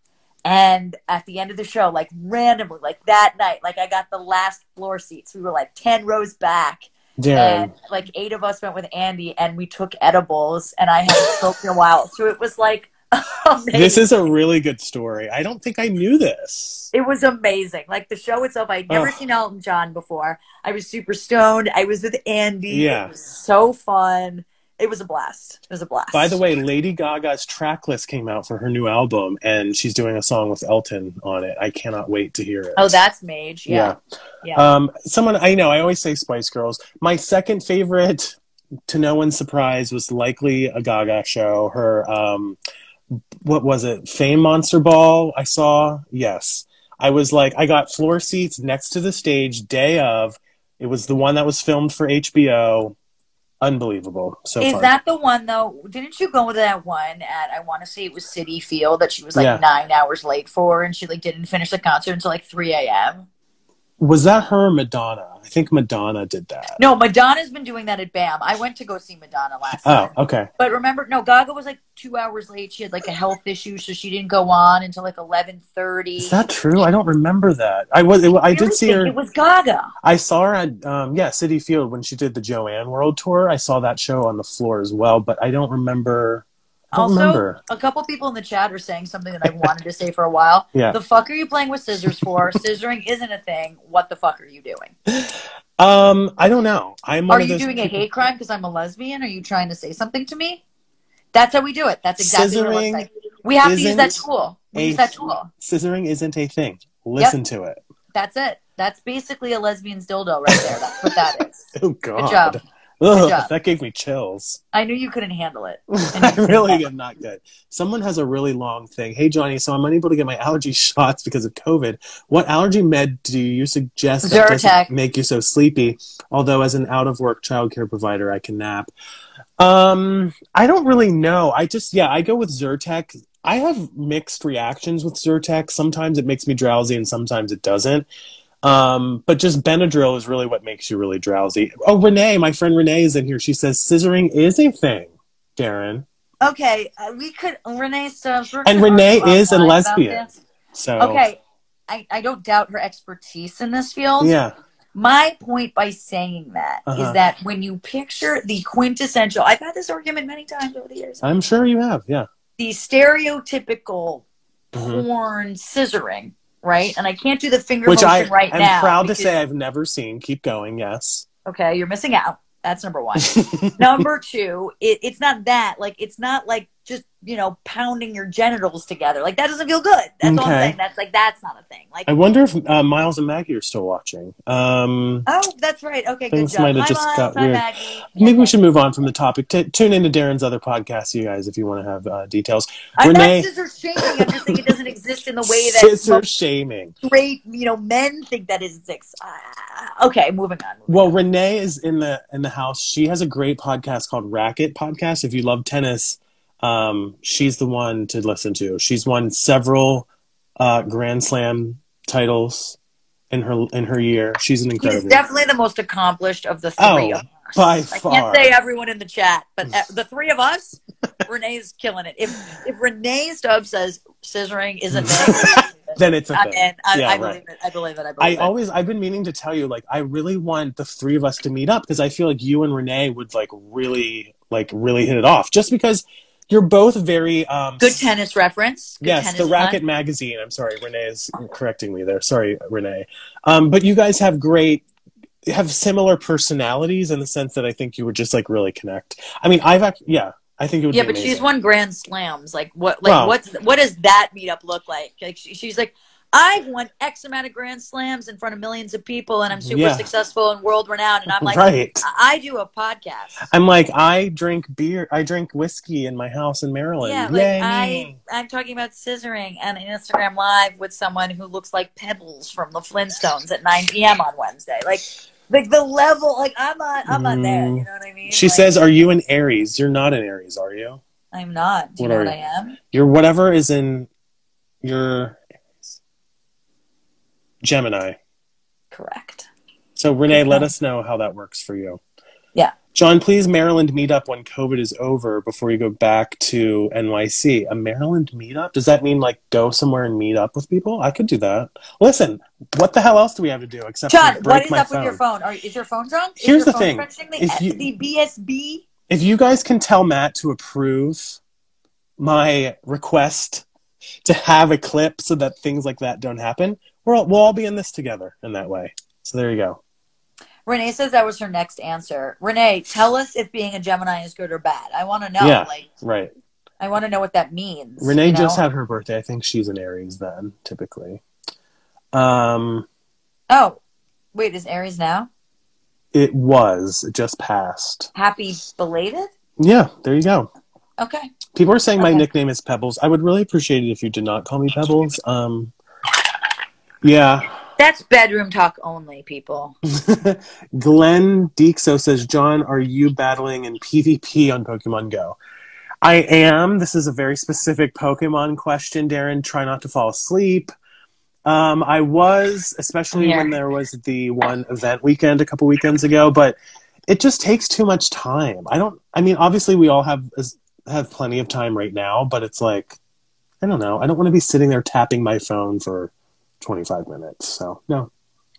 Speaker 2: And at the end of the show, like randomly, like that night, like I got the last floor seats. We were like ten rows back.
Speaker 1: Daryn.
Speaker 2: And like eight of us went with Andy and we took edibles and I hadn't smoked in a while. So it was like [LAUGHS] amazing.
Speaker 1: This is a really good story. I don't think I knew this.
Speaker 2: It was amazing. Like the show itself, I'd never
Speaker 1: Ugh.
Speaker 2: seen Elton John before. I was super stoned. I was with Andy.
Speaker 1: Yeah.
Speaker 2: It was so fun. It was a blast. It was a blast.
Speaker 1: By the way, Lady Gaga's track list came out for her new album, and she's doing a song with Elton on it. I cannot wait to hear it.
Speaker 2: Oh, that's Mage. Yeah. Yeah.
Speaker 1: Um, someone I know, I always say Spice Girls. My second favorite, to no one's surprise, was likely a Gaga show. Her, um, what was it? Fame Monster Ball. I saw. Yes, I was like, I got floor seats next to the stage day of. It was the one that was filmed for HBO. Unbelievable. So
Speaker 2: Is
Speaker 1: fun.
Speaker 2: that the one though? Didn't you go to that one at I want to say it was Citi Field that she was like
Speaker 1: Yeah.
Speaker 2: nine hours late for, and she like didn't finish the concert until like three a.m.
Speaker 1: was that her or Madonna? I think Madonna did that.
Speaker 2: No, Madonna's been doing that at BAM. I went to go see Madonna last
Speaker 1: Oh, okay.
Speaker 2: But remember, no, Gaga was like two hours late. She had like a health issue, so she didn't go on until like eleven thirty.
Speaker 1: Is that true? I don't remember that. I was. It, I did see her.
Speaker 2: It was Gaga.
Speaker 1: I saw her at um, yeah Citi Field when she did the Joanne World Tour. I saw that show on the floor as well, but I don't remember.
Speaker 2: Also,
Speaker 1: remember.
Speaker 2: a couple people in the chat are saying something that I've wanted to say for a while. [LAUGHS]
Speaker 1: Yeah.
Speaker 2: The fuck are you playing with scissors for? [LAUGHS] Scissoring isn't a thing. What the fuck are you doing?
Speaker 1: Um, I don't know. I'm
Speaker 2: Are you doing a hate crime because I'm a lesbian? Are you trying to say something to me? That's how we do it. That's exactly what it looks like. We have to use that tool. We
Speaker 1: a-
Speaker 2: use that tool.
Speaker 1: Scissoring isn't a thing. Listen to it.
Speaker 2: That's it. That's basically a lesbian's dildo right there. That's what that is. [LAUGHS]
Speaker 1: Oh God.
Speaker 2: Good job.
Speaker 1: Ugh, that gave me chills.
Speaker 2: I knew you couldn't handle it. [LAUGHS]
Speaker 1: I really am not good. Someone has a really long thing. Hey Johnny, so I'm unable to get my allergy [LAUGHS] shots because of COVID. What allergy med do you suggest that doesn't make you so sleepy? Although as an out of work childcare provider, I can nap. Um, I don't really know. I just yeah, I go with Zyrtec. I have mixed reactions with Zyrtec. Sometimes it makes me drowsy and sometimes it doesn't. Um, but just Benadryl is really what makes you really drowsy. Oh, Renee, my friend Renee is in here. She says scissoring is a thing, Daryn.
Speaker 2: Okay, uh, we could Renee stuff.
Speaker 1: And Renee is a lesbian. So
Speaker 2: Okay, I, I don't doubt her expertise in this field.
Speaker 1: yeah,
Speaker 2: My point by saying that is
Speaker 1: Uh-huh.
Speaker 2: that when you picture the quintessential, I've had this argument many times over the years.
Speaker 1: I'm sure you have. Yeah,
Speaker 2: the stereotypical porn scissoring, right? And I can't do the finger
Speaker 1: Which I
Speaker 2: motion right
Speaker 1: am
Speaker 2: now.
Speaker 1: I'm proud to say I've never seen. Keep going. Yes.
Speaker 2: Okay, you're missing out. That's number one. [LAUGHS] number two, it, it's not that. Like, it's not like just, you know, pounding your genitals together. Like, that doesn't feel good. That's all I'm saying. That's like, that's not a thing. Like,
Speaker 1: I wonder if uh, Miles and Maggie are still watching. Um,
Speaker 2: oh, that's right. Okay, good job.
Speaker 1: might have just
Speaker 2: Miles.
Speaker 1: got weird.
Speaker 2: Maggie.
Speaker 1: maybe we should move on from the topic. T- tune into Daryn's other podcast, you guys, if you want to have uh, details.
Speaker 2: I'm
Speaker 1: Renee-
Speaker 2: not scissor shaming. I'm just saying it doesn't exist in the way that
Speaker 1: Scissor shaming.
Speaker 2: great you know, men think that it exists. Ah, okay, moving on.
Speaker 1: Well, Renee is in the in the house. She has a great podcast called Racket Podcast. If you love tennis, um, she's the one to listen to. She's won several uh, Grand Slam titles in her in her year. She's an incredible.
Speaker 2: definitely the most accomplished of the three
Speaker 1: Oh,
Speaker 2: of us.
Speaker 1: by
Speaker 2: I
Speaker 1: far.
Speaker 2: can't say everyone in the chat, but uh, the three of us, [LAUGHS] Renee's killing it. If if Rennae Stubbs says scissoring is a thing, [LAUGHS]
Speaker 1: then it's a thing.
Speaker 2: in. I,
Speaker 1: Yeah,
Speaker 2: I
Speaker 1: right.
Speaker 2: believe it. I believe it. I
Speaker 1: I
Speaker 2: it.
Speaker 1: always I've been meaning to tell you like I really want the three of us to meet up because I feel like you and Renee would like really like really hit it off just because you're both very um
Speaker 2: Good tennis reference. Good
Speaker 1: yes
Speaker 2: tennis
Speaker 1: the Racket magazine I'm sorry Renee is correcting me there sorry Renee um but you guys have great have similar personalities in the sense that I think you would just like really connect I mean I've yeah I think it would
Speaker 2: Yeah, but
Speaker 1: amazing.
Speaker 2: she's won Grand Slams. Like what? Like what's what does that meetup look like? Like she, she's like, I've won X amount of Grand Slams in front of millions of people, and I'm super
Speaker 1: Yeah.
Speaker 2: successful and world renowned. And I'm like,
Speaker 1: right
Speaker 2: I I do a podcast.
Speaker 1: I'm like I drink beer I drink whiskey in my house in Maryland
Speaker 2: Yeah, like I, I'm talking about scissoring on an Instagram Live with someone who looks like Pebbles from the Flintstones at 9 p.m. on Wednesday. Like, like the level, like I'm not, I'm not there. You mm. know what I mean?
Speaker 1: She
Speaker 2: Like,
Speaker 1: says, "Are you an Aries? You're not an Aries, are you?
Speaker 2: I'm not. Do you
Speaker 1: What
Speaker 2: know
Speaker 1: are
Speaker 2: what
Speaker 1: you?
Speaker 2: I am?
Speaker 1: You're whatever is in your Gemini."
Speaker 2: Correct.
Speaker 1: So Renee, let us know how that works for you.
Speaker 2: Yeah.
Speaker 1: John, please Maryland meetup when COVID is over before you go back to NYC. A Maryland meetup? Does that mean like go somewhere and meet up with people? I could do that. Listen, what the hell else do we have to do except for
Speaker 2: John, what is up
Speaker 1: phone?
Speaker 2: with your phone? Are, is your phone drunk? Is
Speaker 1: Here's
Speaker 2: your
Speaker 1: the
Speaker 2: phone
Speaker 1: thing. If you-
Speaker 2: the BSB?
Speaker 1: If you guys can tell Matt to approve my request to have a clip so that things like that don't happen, we're all, we'll all be in this together in that way. So there you go.
Speaker 2: Renee says that was her next answer. Renee, tell us if being a Gemini is good or bad. I want to know.
Speaker 1: Yeah.
Speaker 2: Like,
Speaker 1: Right.
Speaker 2: I want to know what that means.
Speaker 1: Renee
Speaker 2: you know?
Speaker 1: just had her birthday. I think she's an Aries then, typically. Um,
Speaker 2: Oh, wait, is Aries now?
Speaker 1: it was it just passed.
Speaker 2: Happy belated?
Speaker 1: Yeah, there you go.
Speaker 2: Okay.
Speaker 1: People are saying my
Speaker 2: Okay.
Speaker 1: nickname is Pebbles. I would really appreciate it if you did not call me Pebbles. Um, yeah.
Speaker 2: That's bedroom talk only, people. [LAUGHS]
Speaker 1: Glenn Dixo says, John, are you battling in PvP on Pokemon Go? I am. This is a very specific Pokemon question, Daryn. Try not to fall asleep. Um, I was, especially
Speaker 2: Yeah.
Speaker 1: when there was the one event weekend a couple weekends ago, but it just takes too much time. I don't. I mean, obviously, we all have have plenty of time right now, but it's like, I don't know. I don't want to be sitting there tapping my phone for twenty five minutes. So no.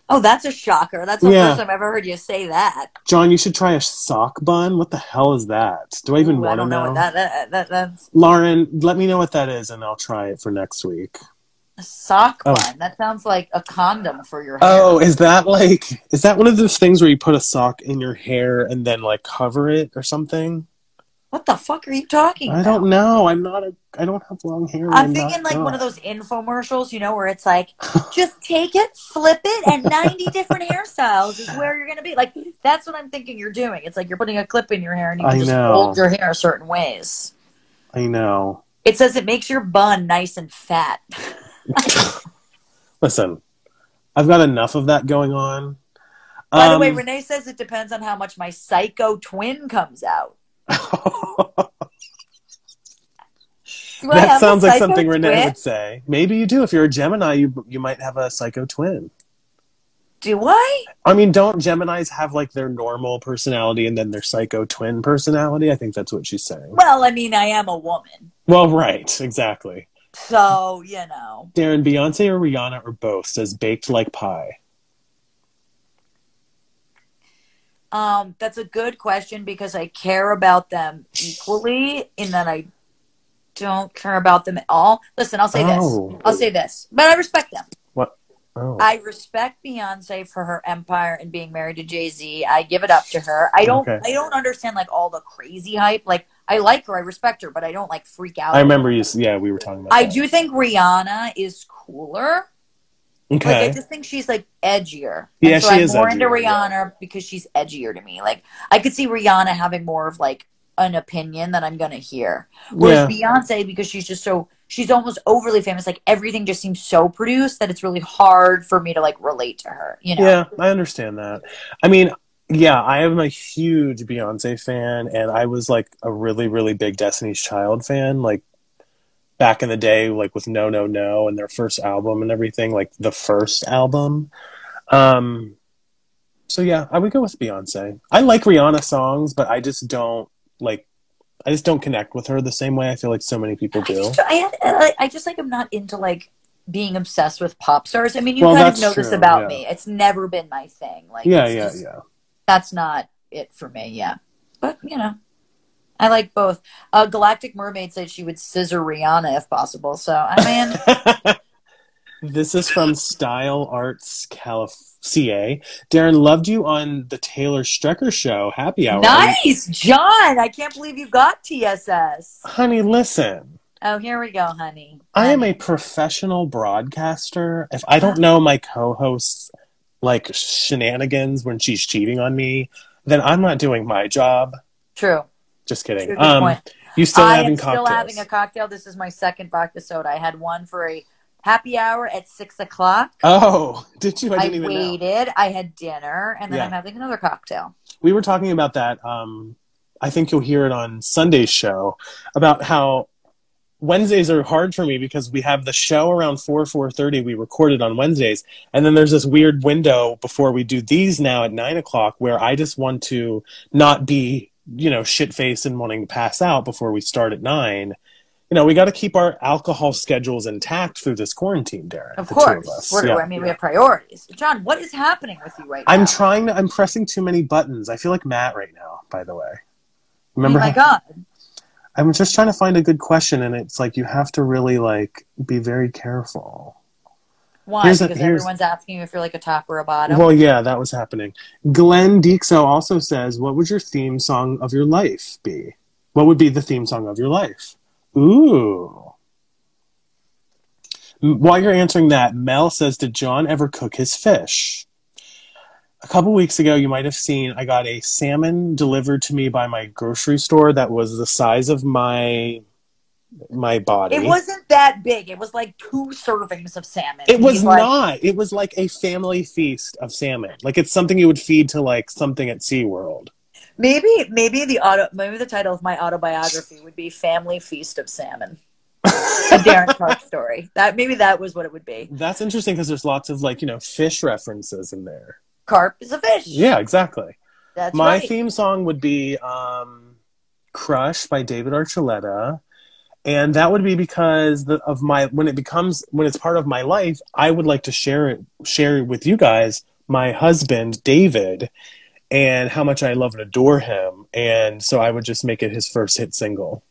Speaker 2: Oh, that's a shocker. That's the
Speaker 1: Yeah.
Speaker 2: first time I've ever heard you say that.
Speaker 1: John, you should try a sock bun. What the hell is that? Do I even
Speaker 2: Ooh, I
Speaker 1: want to
Speaker 2: know.
Speaker 1: know?
Speaker 2: that, that, that that's
Speaker 1: Lauren, let me know what that is, and I'll try it for next week.
Speaker 2: a sock
Speaker 1: Oh.
Speaker 2: bun. That sounds like a condom for your hair.
Speaker 1: Oh, is that like is that one of those things where you put a sock in your hair and then like cover it or something?
Speaker 2: What the fuck are you talking
Speaker 1: I
Speaker 2: about?
Speaker 1: don't know. I'm not a. I don't have long hair.
Speaker 2: I'm
Speaker 1: not
Speaker 2: thinking like one of those infomercials, you know, where it's like, [LAUGHS] just take it, flip it, and 90 [LAUGHS] different hairstyles is where you're going to be. Like, that's what I'm thinking you're doing. It's like you're putting a clip in your hair and you just
Speaker 1: know.
Speaker 2: hold your hair certain ways.
Speaker 1: I know.
Speaker 2: It says it makes your bun nice and fat. [LAUGHS]
Speaker 1: Listen, I've got enough of that going on.
Speaker 2: By the way,
Speaker 1: Um,
Speaker 2: Renee says it depends on how much my psycho twin comes out. Do I have
Speaker 1: that sounds like something Renee would say. Maybe you do. If you're a Gemini, you you might have a psycho twin.
Speaker 2: Do I?
Speaker 1: I mean, don't Geminis have like their normal personality and then their psycho twin personality? I think that's what she's saying.
Speaker 2: Well, I mean, I am a woman.
Speaker 1: Well, right, exactly.
Speaker 2: So, you know.
Speaker 1: Daryn, Beyonce or Rihanna or both says baked like pie.
Speaker 2: Um, that's a good question because I care about them equally in that I don't care about them at all. Listen, I'll say
Speaker 1: Oh.
Speaker 2: this. I'll say this, but I respect them.
Speaker 1: What? Oh.
Speaker 2: I respect Beyonce for her empire and being married to Jay Z. I give it up to her. I don't.
Speaker 1: Okay.
Speaker 2: I don't understand like all the crazy hype. Like I like her, I respect her, but I don't like freak out.
Speaker 1: I remember you. Yeah, we were talking about.
Speaker 2: I
Speaker 1: that.
Speaker 2: do think Rihanna is cooler.
Speaker 1: Okay.
Speaker 2: Like I just think she's like edgier.
Speaker 1: Yeah,
Speaker 2: so
Speaker 1: she
Speaker 2: I'm
Speaker 1: is
Speaker 2: more into
Speaker 1: edgier, yeah.
Speaker 2: Rihanna because she's edgier to me. Like I could see Rihanna having more of like an opinion that I'm gonna hear. Whereas Beyonce, because she's just so she's almost overly famous, like everything just seems so produced that it's really hard for me to like relate to her. You know?
Speaker 1: Yeah, I understand that. I mean, yeah, I am a huge Beyonce fan, and I was like a really, really big Destiny's Child fan, like back in the day, like with No No No and their first album and everything, like the first album. Um, so yeah, I would go with Beyonce. I like Rihanna songs, but I just don't like. I just don't connect with her the same way I feel like so many people
Speaker 2: I
Speaker 1: do.
Speaker 2: just, I, I, I just like I'm not into like being obsessed with pop stars. I mean, you
Speaker 1: Well,
Speaker 2: kind of know this about
Speaker 1: yeah.
Speaker 2: me. It's never been my thing. Like,
Speaker 1: Yeah, yeah,
Speaker 2: just-
Speaker 1: yeah.
Speaker 2: that's not it for me. Yeah, but you know, I like both. Uh, Galactic Mermaid said she would scissor Rihanna if possible. So I mean, [LAUGHS]
Speaker 1: this is from Style Arts Calif- CA. Daryn loved you on the Taylor Strecker show, Happy Hour.
Speaker 2: nice, John. I can't believe you got TSS.
Speaker 1: Honey, listen.
Speaker 2: Oh, here we go, honey.
Speaker 1: I am a professional broadcaster. If I don't know my co-host's like shenanigans when she's cheating on me, then I'm not doing my job.
Speaker 2: true.
Speaker 1: Just kidding. Um, you still
Speaker 2: I
Speaker 1: having
Speaker 2: am still having a cocktail. This is my second vodka soda. I had one for a happy hour at six o'clock.
Speaker 1: oh, did you? I
Speaker 2: I,
Speaker 1: even know.
Speaker 2: waited. I had dinner, and then
Speaker 1: Yeah.
Speaker 2: I'm having another cocktail.
Speaker 1: we were talking about that um i think you'll hear it on sunday's show about how wednesdays are hard for me because we have the show around 4 4.30 we recorded on wednesdays and then there's this weird window before we do these now at 9 o'clock where i just want to not be you know shit faced and wanting to pass out before we start at 9 you know we got to keep our alcohol schedules intact through this quarantine daryn
Speaker 2: Of course. We're-
Speaker 1: Yeah,
Speaker 2: I mean, we have priorities. John, what is happening with you right now?
Speaker 1: i'm trying to i'm pressing too many buttons i feel like matt right now by the way
Speaker 2: Oh my
Speaker 1: how-
Speaker 2: God.
Speaker 1: I'm just trying to find a good question, and it's like you have to really like be very careful.
Speaker 2: Why?
Speaker 1: Here's
Speaker 2: because
Speaker 1: here's-
Speaker 2: everyone's asking you if you're like a top or a bottom.
Speaker 1: Well, yeah, that was happening. Glenn Dixo also says, "What would your theme song of your life be? What would be the theme song of your life?" Ooh. While you're answering that, Mel says, "Did John ever cook his fish?" A couple weeks ago, you might have seen I got a salmon delivered to me by my grocery store that was the size of my my body.
Speaker 2: it wasn't that big. It was like two servings of salmon.
Speaker 1: It was
Speaker 2: like,
Speaker 1: not. It was like a family feast of salmon. Like it's something you would feed to like something at SeaWorld.
Speaker 2: Maybe, maybe the auto, maybe the title of my autobiography would be "Family Feast of Salmon." [LAUGHS] a Daryn Carp story. That maybe that was what it would be.
Speaker 1: That's interesting because there's lots of like, you know, fish references in there.
Speaker 2: Carp is a fish.
Speaker 1: Yeah, exactly.
Speaker 2: that's
Speaker 1: My
Speaker 2: right.
Speaker 1: theme song would be um, Crush by David Archuleta. And that would be because the, of my when it becomes when it's part of my life, I would like to share it share it with you guys, my husband David, and how much I love and adore him. And so I would just make it his first hit single.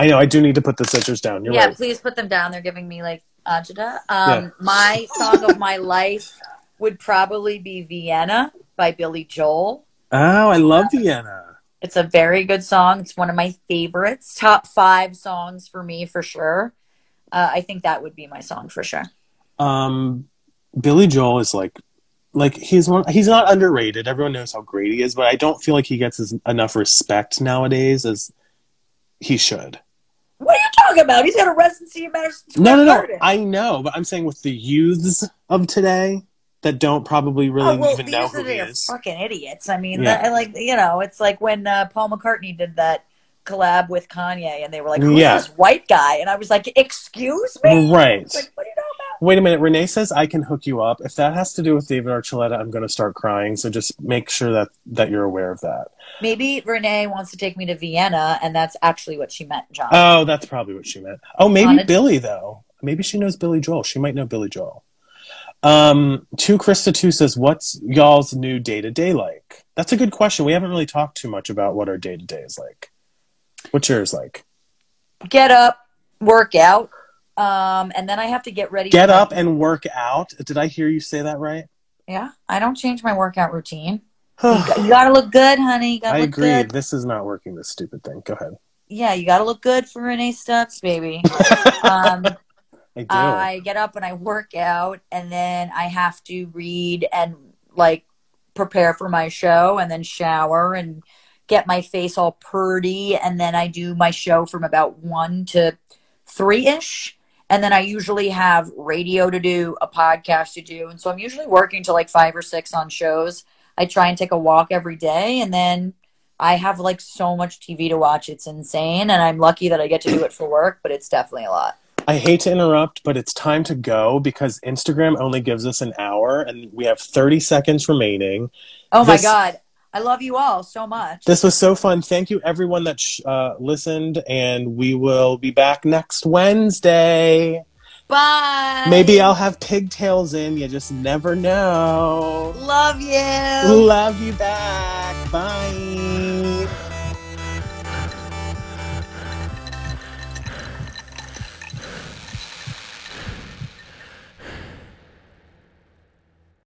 Speaker 1: I know I do need to put the scissors down. You're
Speaker 2: yeah,
Speaker 1: right.
Speaker 2: please put them down. They're giving me like agita. Um,
Speaker 1: Yeah.
Speaker 2: My song of my life would probably be "Vienna" by Billy Joel.
Speaker 1: Oh, I love Vienna.
Speaker 2: It's a very good song. It's one of my favorites. Top five songs for me for sure. Uh, I think that would be my song for sure.
Speaker 1: um Billy Joel is like like he's one he's not underrated. Everyone knows how great he is, but I don't feel like he gets as, enough respect nowadays as he should.
Speaker 2: What are you talking about? He's got a residency in Madison Square
Speaker 1: No, no, no.
Speaker 2: Garden.
Speaker 1: I know, but I'm saying with the youths of today that don't probably really
Speaker 2: oh, well,
Speaker 1: even know who he is.
Speaker 2: fucking idiots. I mean,
Speaker 1: Yeah.
Speaker 2: that, like you know, it's like when uh, Paul McCartney did that collab with Kanye, and they were like, "Who's
Speaker 1: Yeah.
Speaker 2: this white guy?" And I was like, "Excuse me."
Speaker 1: Right.
Speaker 2: Like, what are you talking about?
Speaker 1: Wait a minute. Renee says I can hook you up. If that has to do with David Archuleta, I'm going to start crying. So just make sure that that you're aware of that.
Speaker 2: Maybe Renee wants to take me to Vienna, and that's actually what she meant, John.
Speaker 1: Oh, that's probably what she meant. Oh, maybe Billy though. Maybe she knows Billy Joel. She might know Billy Joel. Um, to Krista two says, "What's y'all's new day to day like?" That's a good question. We haven't really talked too much about what our day to day is like. What's yours like?
Speaker 2: Get up, work out, um, and then I have to get ready.
Speaker 1: Get up and work out. Did I hear you say that right?
Speaker 2: Yeah, I don't change my workout routine. [SIGHS] You, got, you gotta look good, honey.
Speaker 1: I
Speaker 2: look
Speaker 1: agree.
Speaker 2: good.
Speaker 1: This is not working. This stupid thing. Go ahead.
Speaker 2: Yeah, you gotta look good for Rennae Stubbs, baby. [LAUGHS] um,
Speaker 1: I.
Speaker 2: I get up and I work out, and then I have to read and like prepare for my show, and then shower and get my face all purdy, and then I do my show from about one to three ish. And then I usually have radio to do, a podcast to do. And so I'm usually working till like five or six on shows. I try and take a walk every day. And then I have like so much TV to watch. It's insane. And I'm lucky that I get to do it for work, but it's definitely a lot.
Speaker 1: I hate to interrupt, but it's time to go because Instagram only gives us an hour and we have 30 seconds remaining.
Speaker 2: Oh my God. I love you all so much.
Speaker 1: This was so fun. Thank you, everyone that sh- uh, listened, and we will be back next Wednesday.
Speaker 2: Bye.
Speaker 1: Maybe I'll have pigtails in. You just never know.
Speaker 2: love you.
Speaker 1: Love you back. Bye.